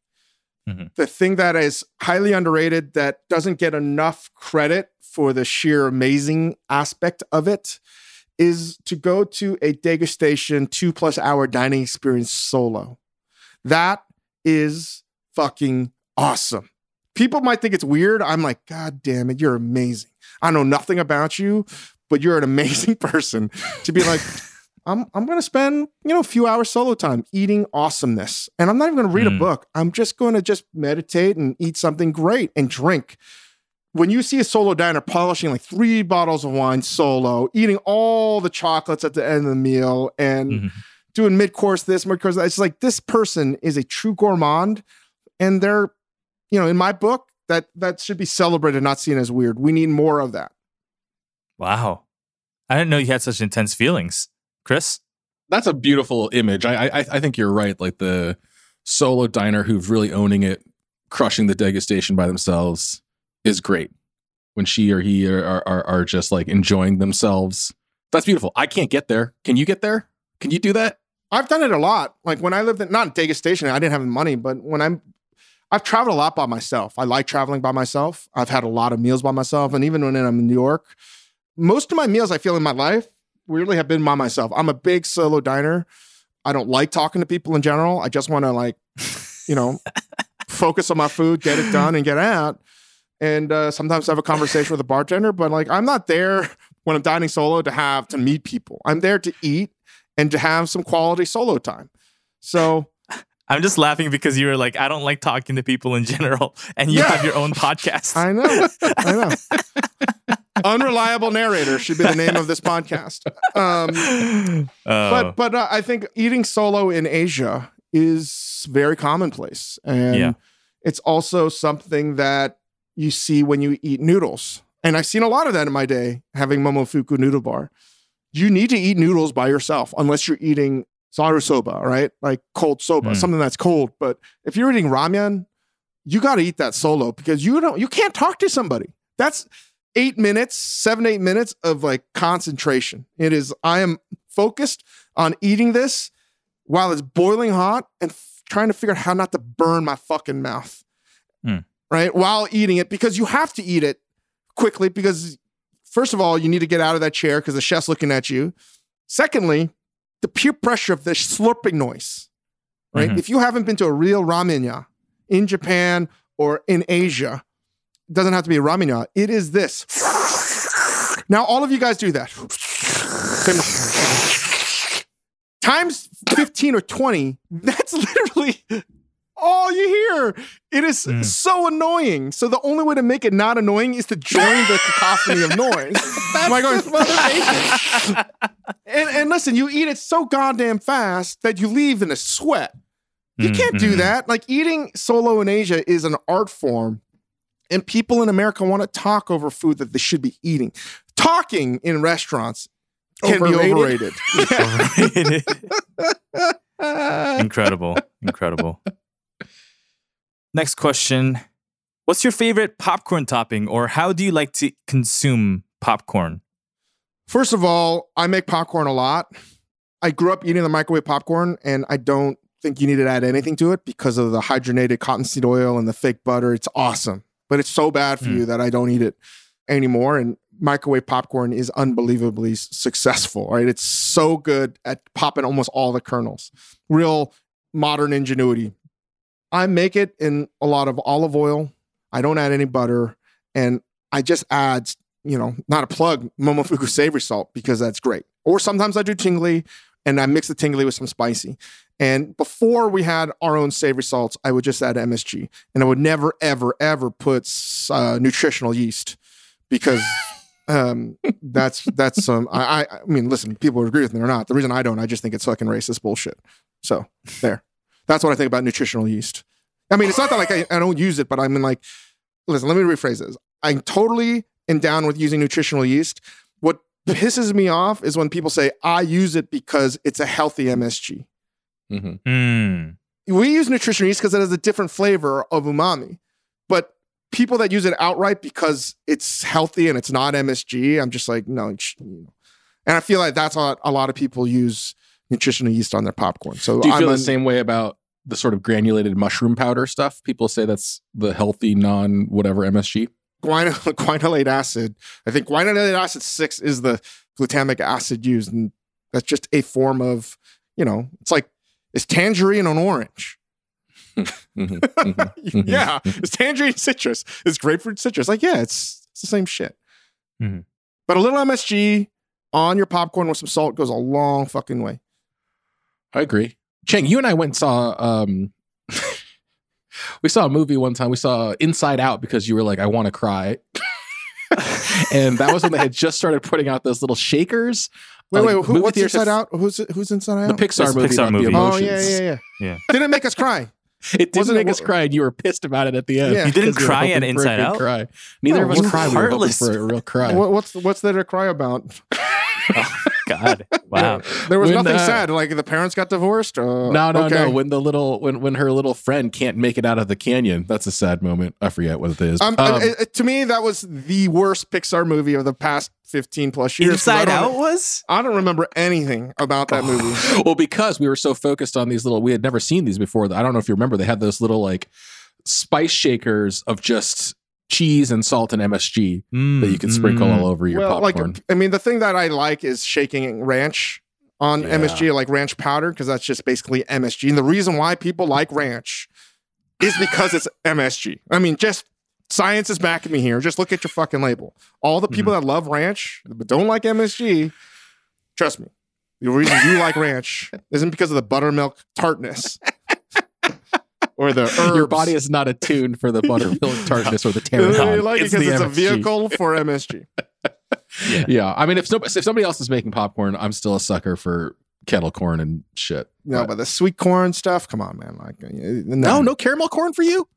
Mhm. The thing that is highly underrated that doesn't get enough credit for the sheer amazing aspect of it is to go to a degustation two plus hour dining experience solo. That is fucking awesome. People might think it's weird. I'm like, God damn it, you're amazing. I know nothing about you, but you're an amazing [LAUGHS] person to be like, I'm I'm gonna spend, you know, a few hours solo time eating awesomeness. And I'm not even gonna read a Mm. book. I'm just gonna just meditate and eat something great and drink. When you see a solo diner polishing like three bottles of wine solo, eating all the chocolates at the end of the meal, and Mhm. doing mid course this, mid course that, it's like this person is a true gourmand, and they're, you know, in my book, that that should be celebrated, not seen as weird. We need more of that. Wow, I didn't know you had such intense feelings, Chris. That's a beautiful image. I, I I think you're right. Like the solo diner who's really owning it, crushing the degustation by themselves is great. When she or he are are, are, are just like enjoying themselves, that's beautiful. I can't get there. Can you get there? Can you do that? I've done it a lot. Like when I lived in not degustation, I didn't have the money, but when I'm I've traveled a lot by myself. I like traveling by myself. I've had a lot of meals by myself. And even when I'm in New York, most of my meals I feel in my life weirdly have been by myself. I'm a big solo diner. I don't like talking to people in general. I just want to like, you know, [LAUGHS] focus on my food, get it done, and get out. And uh, sometimes have a conversation with a bartender, but like I'm not there when I'm dining solo to have to meet people. I'm there to eat and to have some quality solo time. So [LAUGHS] I'm just laughing because you were like, I don't like talking to people in general, and you Yeah. have your own podcast. I know. I know. [LAUGHS] Unreliable narrator should be the name of this podcast. Um, Oh. but but uh, I think eating solo in Asia is very commonplace, and Yeah. it's also something that you see when you eat noodles. And I've seen a lot of that in my day having Momofuku noodle bar. You need to eat noodles by yourself unless you're eating zaru soba, right? Like cold soba, Mm. something that's cold. But if you're eating ramen, you got to eat that solo because you don't you can't talk to somebody. That's eight minutes, seven, eight minutes of like concentration. It is, I am focused on eating this while it's boiling hot and f- trying to figure out how not to burn my fucking mouth. Hmm. Right. While eating it, because you have to eat it quickly because, first of all, you need to get out of that chair because the chef's looking at you. Secondly, the peer pressure of the slurping noise. Right. Mhm. If you haven't been to a real ramenya in Japan or in Asia, doesn't have to be a ramenya. It is this. Now, all of you guys do that. Times 15 or 20, that's [LAUGHS] literally all you hear. It is Mm. so annoying. So the only way to make it not annoying is to join the cacophony of noise. [LAUGHS] By going, [LAUGHS] and, and listen, you eat it so goddamn fast that you leave in a sweat. You can't do Mhm. that. Like eating solo in Asia is an art form, and people in America want to talk over food that they should be eating. Talking in restaurants can Overrated? be [LAUGHS] overrated. incredible, incredible. Next question: What's your favorite popcorn topping, or how do you like to consume popcorn? First of all, I make popcorn a lot. I grew up eating the microwave popcorn, and I don't think you need to add anything to it because of the hydrogenated cottonseed oil and the fake butter. It's awesome, but it's so bad for Mm. you that I don't eat it anymore. And microwave popcorn is unbelievably successful, right? It's so good at popping almost all the kernels. Real modern ingenuity. I make it in a lot of olive oil. I don't add any butter, and I just add, you know, not a plug, Momofuku savory salt because that's great. Or sometimes I do tingly, and I mix the tingly with some spicy. And before we had our own savory salts, I would just add MSG, and I would never, ever, ever put uh, nutritional yeast because um, [LAUGHS] that's that's um, I, I I mean, listen, people would agree with me or not. The reason I don't, I just think it's fucking racist bullshit. So there, that's what I think about nutritional yeast. I mean, it's not that like I, I don't use it, but I mean like, listen, let me rephrase this. I'm totally in down with using nutritional yeast. What pisses me off is when people say I use it because it's a healthy MSG. hmm Mm. We use nutritional yeast because it has a different flavor of umami, but people that use it outright because it's healthy and it's not MSG, I'm just like, no. it sh- you know. And I feel like that's how a lot of people use nutritional yeast on their popcorn. So Do you I'm feel the an- same way about the sort of granulated mushroom powder stuff? People say that's the healthy non whatever MSG. [LAUGHS] guanylate acid. I think guanylate acid six is the glutamic acid used, and that's just a form of, you know, it's like it's tangerine and orange. Mhm, mhm. [LAUGHS] yeah, it's tangerine citrus. It's grapefruit citrus. Like, yeah, it's it's the same shit. But a little MSG on your popcorn with some salt goes a long fucking way. I agree. Cheng, you and I went and saw um we saw a movie one time. We saw Inside Out because you were like, I want to cry. [LAUGHS] and that was when they had just started putting out those little shakers. Wait, Like, wait, who, what's Inside Out? Who's who's Inside Out? The Pixar It's a movie. Pixar movie. oh yeah, yeah, yeah, [LAUGHS] Yeah. Didn't make us cry. It didn't Wasn't make it- us cry, and you were pissed about it at the end. Yeah. You didn't cry at hoping for a Inside Out? Cry. Neither No, of us we're cried. We were hoping for a real cry. What, what's what's there to cry about? [LAUGHS] God, wow. [LAUGHS] There was When, nothing uh, sad. Like the parents got divorced. Uh, no, no, okay. no. When the little when when her little friend can't make it out of the canyon, that's a sad moment. I forget what it is. Um, Um, uh, uh, to me, that was the worst Pixar movie of the past fifteen plus years. Inside Out was? I don't remember anything about that movie. [LAUGHS] well, because we were so focused on these little, we had never seen these before. I don't know if you remember, they had those little like spice shakers of just cheese and salt and MSG that you can sprinkle Mm. all over your well, popcorn. like I mean, the thing that I like is shaking ranch on Yeah. MSG, like ranch powder, because that's just basically MSG. And the reason why people like ranch is because it's [LAUGHS] MSG. I mean, just science is backing me here. Just look at your fucking label. All the people Mm-hmm. that love ranch but don't like MSG, trust me, the reason you like ranch [LAUGHS] isn't because of the buttermilk tartness. [LAUGHS] or the [LAUGHS] herbs. Your body is not attuned for the [LAUGHS] buttermilk tartness or the [LAUGHS] You tarragon. like it because the it's a vehicle for MSG. Yeah, I mean, if, no, if somebody else is making popcorn, I'm still a sucker for kettle corn and shit. No, But- but the sweet corn stuff, come on, man. Like, uh, no, no caramel corn for you.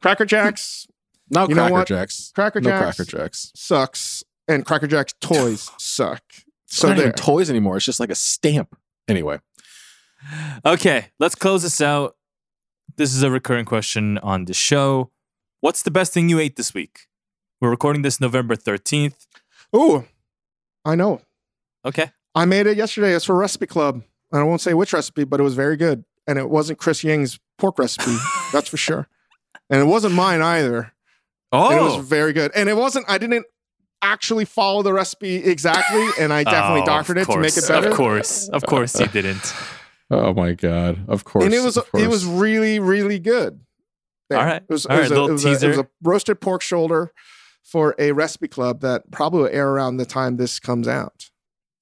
Cracker Jacks No You know Cracker what? Jacks. Cracker no Jacks. Cracker Jacks. sucks, and Cracker Jacks toys suck. It's So not there. even toys anymore. It's just like a stamp. Anyway, Okay, let's close this out. This is a recurring question on the show. What's the best thing you ate this week? We're recording this November 13th. Ooh, I know. Okay. I made it yesterday. It's for Recipe Club. And I won't say which recipe, but it was very good. And it wasn't Chris Ying's pork recipe, [LAUGHS] that's for sure. And it wasn't mine either. And it was Oh, very good. And it wasn't, I didn't actually follow the recipe exactly. And I definitely Oh, doctored it to make it better. Of course. Of course you [LAUGHS] didn't. Oh my god, of course. And it was it was really, really good. There. All right. It was, it was right, a, it was a- it was a roasted pork shoulder for a recipe club that probably will air around the time this comes out.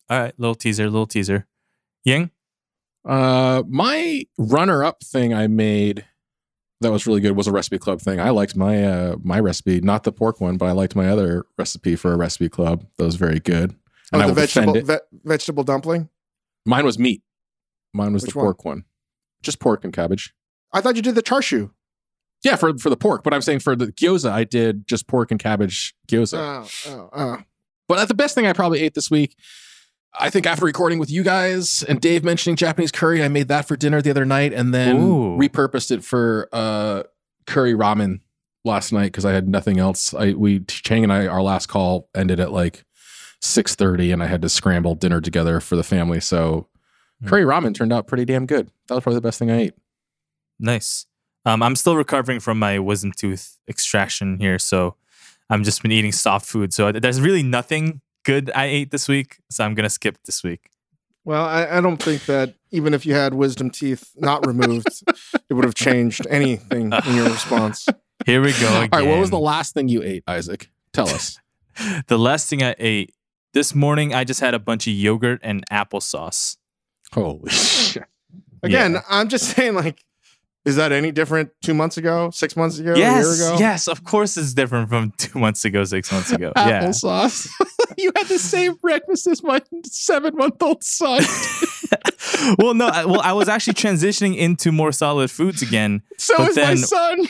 All right, little teaser, little teaser. Ying? Uh, my runner-up thing I made that was really good was a recipe club thing. I liked my uh my recipe, not the pork one, but I liked my other recipe for a recipe club. That was very good. And Oh, I the will defend vegetable it. ve- vegetable dumpling. Mine was meat. Mine was Which the pork one. Just pork and cabbage. I thought you did the char charshu. Yeah, for for the pork, but I'm saying for the gyoza, I did just pork and cabbage gyoza. Oh, oh, oh. But the best thing I probably ate this week, I think after recording with you guys and Dave mentioning Japanese curry, I made that for dinner the other night and then Ooh. repurposed it for uh, curry ramen last night because I had nothing else. I we Chang and I our last call ended at like six thirty, and I had to scramble dinner together for the family. So. Curry ramen turned out pretty damn good. That was probably the best thing I ate. Nice. Um, I'm still recovering from my wisdom tooth extraction here, so I'm just been eating soft food. So there's really nothing good I ate this week, so I'm gonna skip this week. Well, I, I don't think that even if you had wisdom teeth not removed, [LAUGHS] it would have changed anything in your response. [LAUGHS] Here we go again. All right, what was the last thing you ate, Isaac? Tell us. [LAUGHS] the last thing I ate this morning? I just had a bunch of yogurt and applesauce. Holy [LAUGHS] shit! Again, Yeah. I'm just saying, like, is that any different two months ago, six months ago, a year yes, ago? yes, of course it's different from [LAUGHS] two months ago, six months ago. yeah. Applesauce. [LAUGHS] you had the same breakfast as my seven-month-old son. well, no, I, well, I was actually transitioning into more solid foods again. So But is my then- son.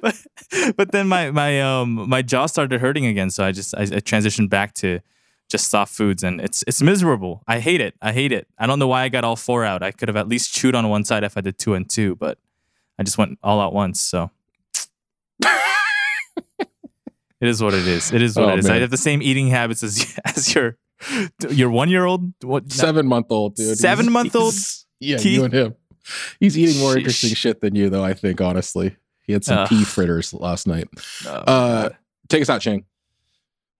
but, but then my my um my jaw started hurting again, so I just I, I transitioned back to just soft foods, and it's it's miserable. I hate it. I hate it. I don't know why I got all four out. I could have at least chewed on one side if I did two and two, but I just went all out once. So it is what it is. It is what Oh, it is. I have the same eating habits as [LAUGHS] as your your one year old. What Seven-month-old dude. Seven-month-old He's- Yeah, Keith? you and him. He's eating more interesting shit than you, though. I think honestly, he had some Ugh. pea fritters last night. Oh, Uh, take us out, Chang.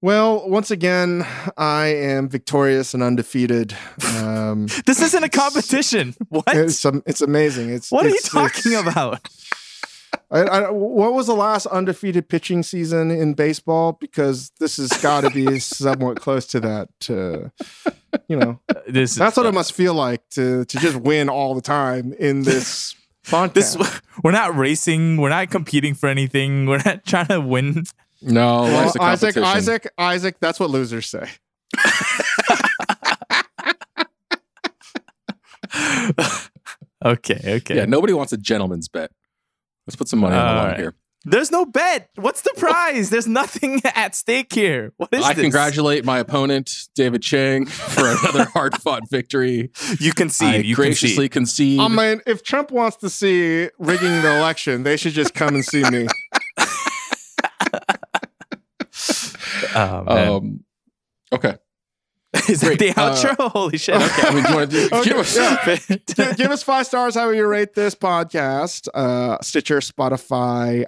Well, once again, I am victorious and undefeated. Um, [LAUGHS] this isn't a competition. [LAUGHS] What? it's it's amazing. It's What are you talking [LAUGHS] about? I, I, what was the last undefeated pitching season in baseball? Because this has got to be somewhat close to that. Uh, you know, This that's what it must feel like to to just win all the time in this podcast. This we're not racing. We're not competing for anything. We're not trying to win. No, Well, life's Isaac. Isaac, Isaac. That's what losers say. [LAUGHS] okay, okay. Yeah, nobody wants a gentleman's bet. Let's put some money on the line right. here. There's no bet. What's the prize? There's nothing [LAUGHS] at stake here. What is I this? congratulate my opponent, David Chang, for [LAUGHS] another hard-fought victory. You concede. I you graciously concede. Oh, concede. I mean, if Trump wants to see rigging the election, they should just come and see me. Oh, um, okay. [LAUGHS] is that the great. Uh, outro? [LAUGHS] Holy shit. Okay. I mean, do you want to do? Okay, [LAUGHS] give us- yeah. Give us five stars how you rate this podcast uh stitcher spotify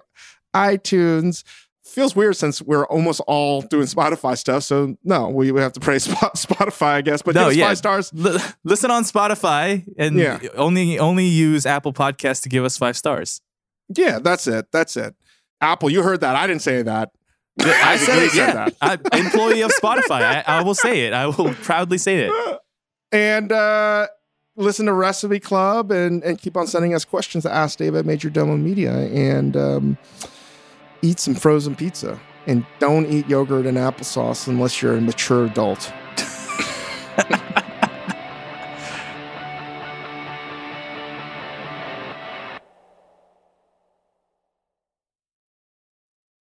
itunes feels weird since we're almost all doing spotify stuff so no we, we have to praise spotify i guess but No, give us yeah. five stars Li- listen on Spotify and Yeah. only only use Apple Podcasts to give us five stars. yeah that's it that's it apple you heard that i didn't say that I Isaac said it. Yeah, that. [LAUGHS] I, employee of Spotify. I, I will say it. I will proudly say it. and uh listen to Recipe Club and, and keep on sending us questions to Ask Dave at Majordomo Media and um, eat some frozen pizza. And don't eat yogurt and applesauce unless you're a mature adult. [LAUGHS]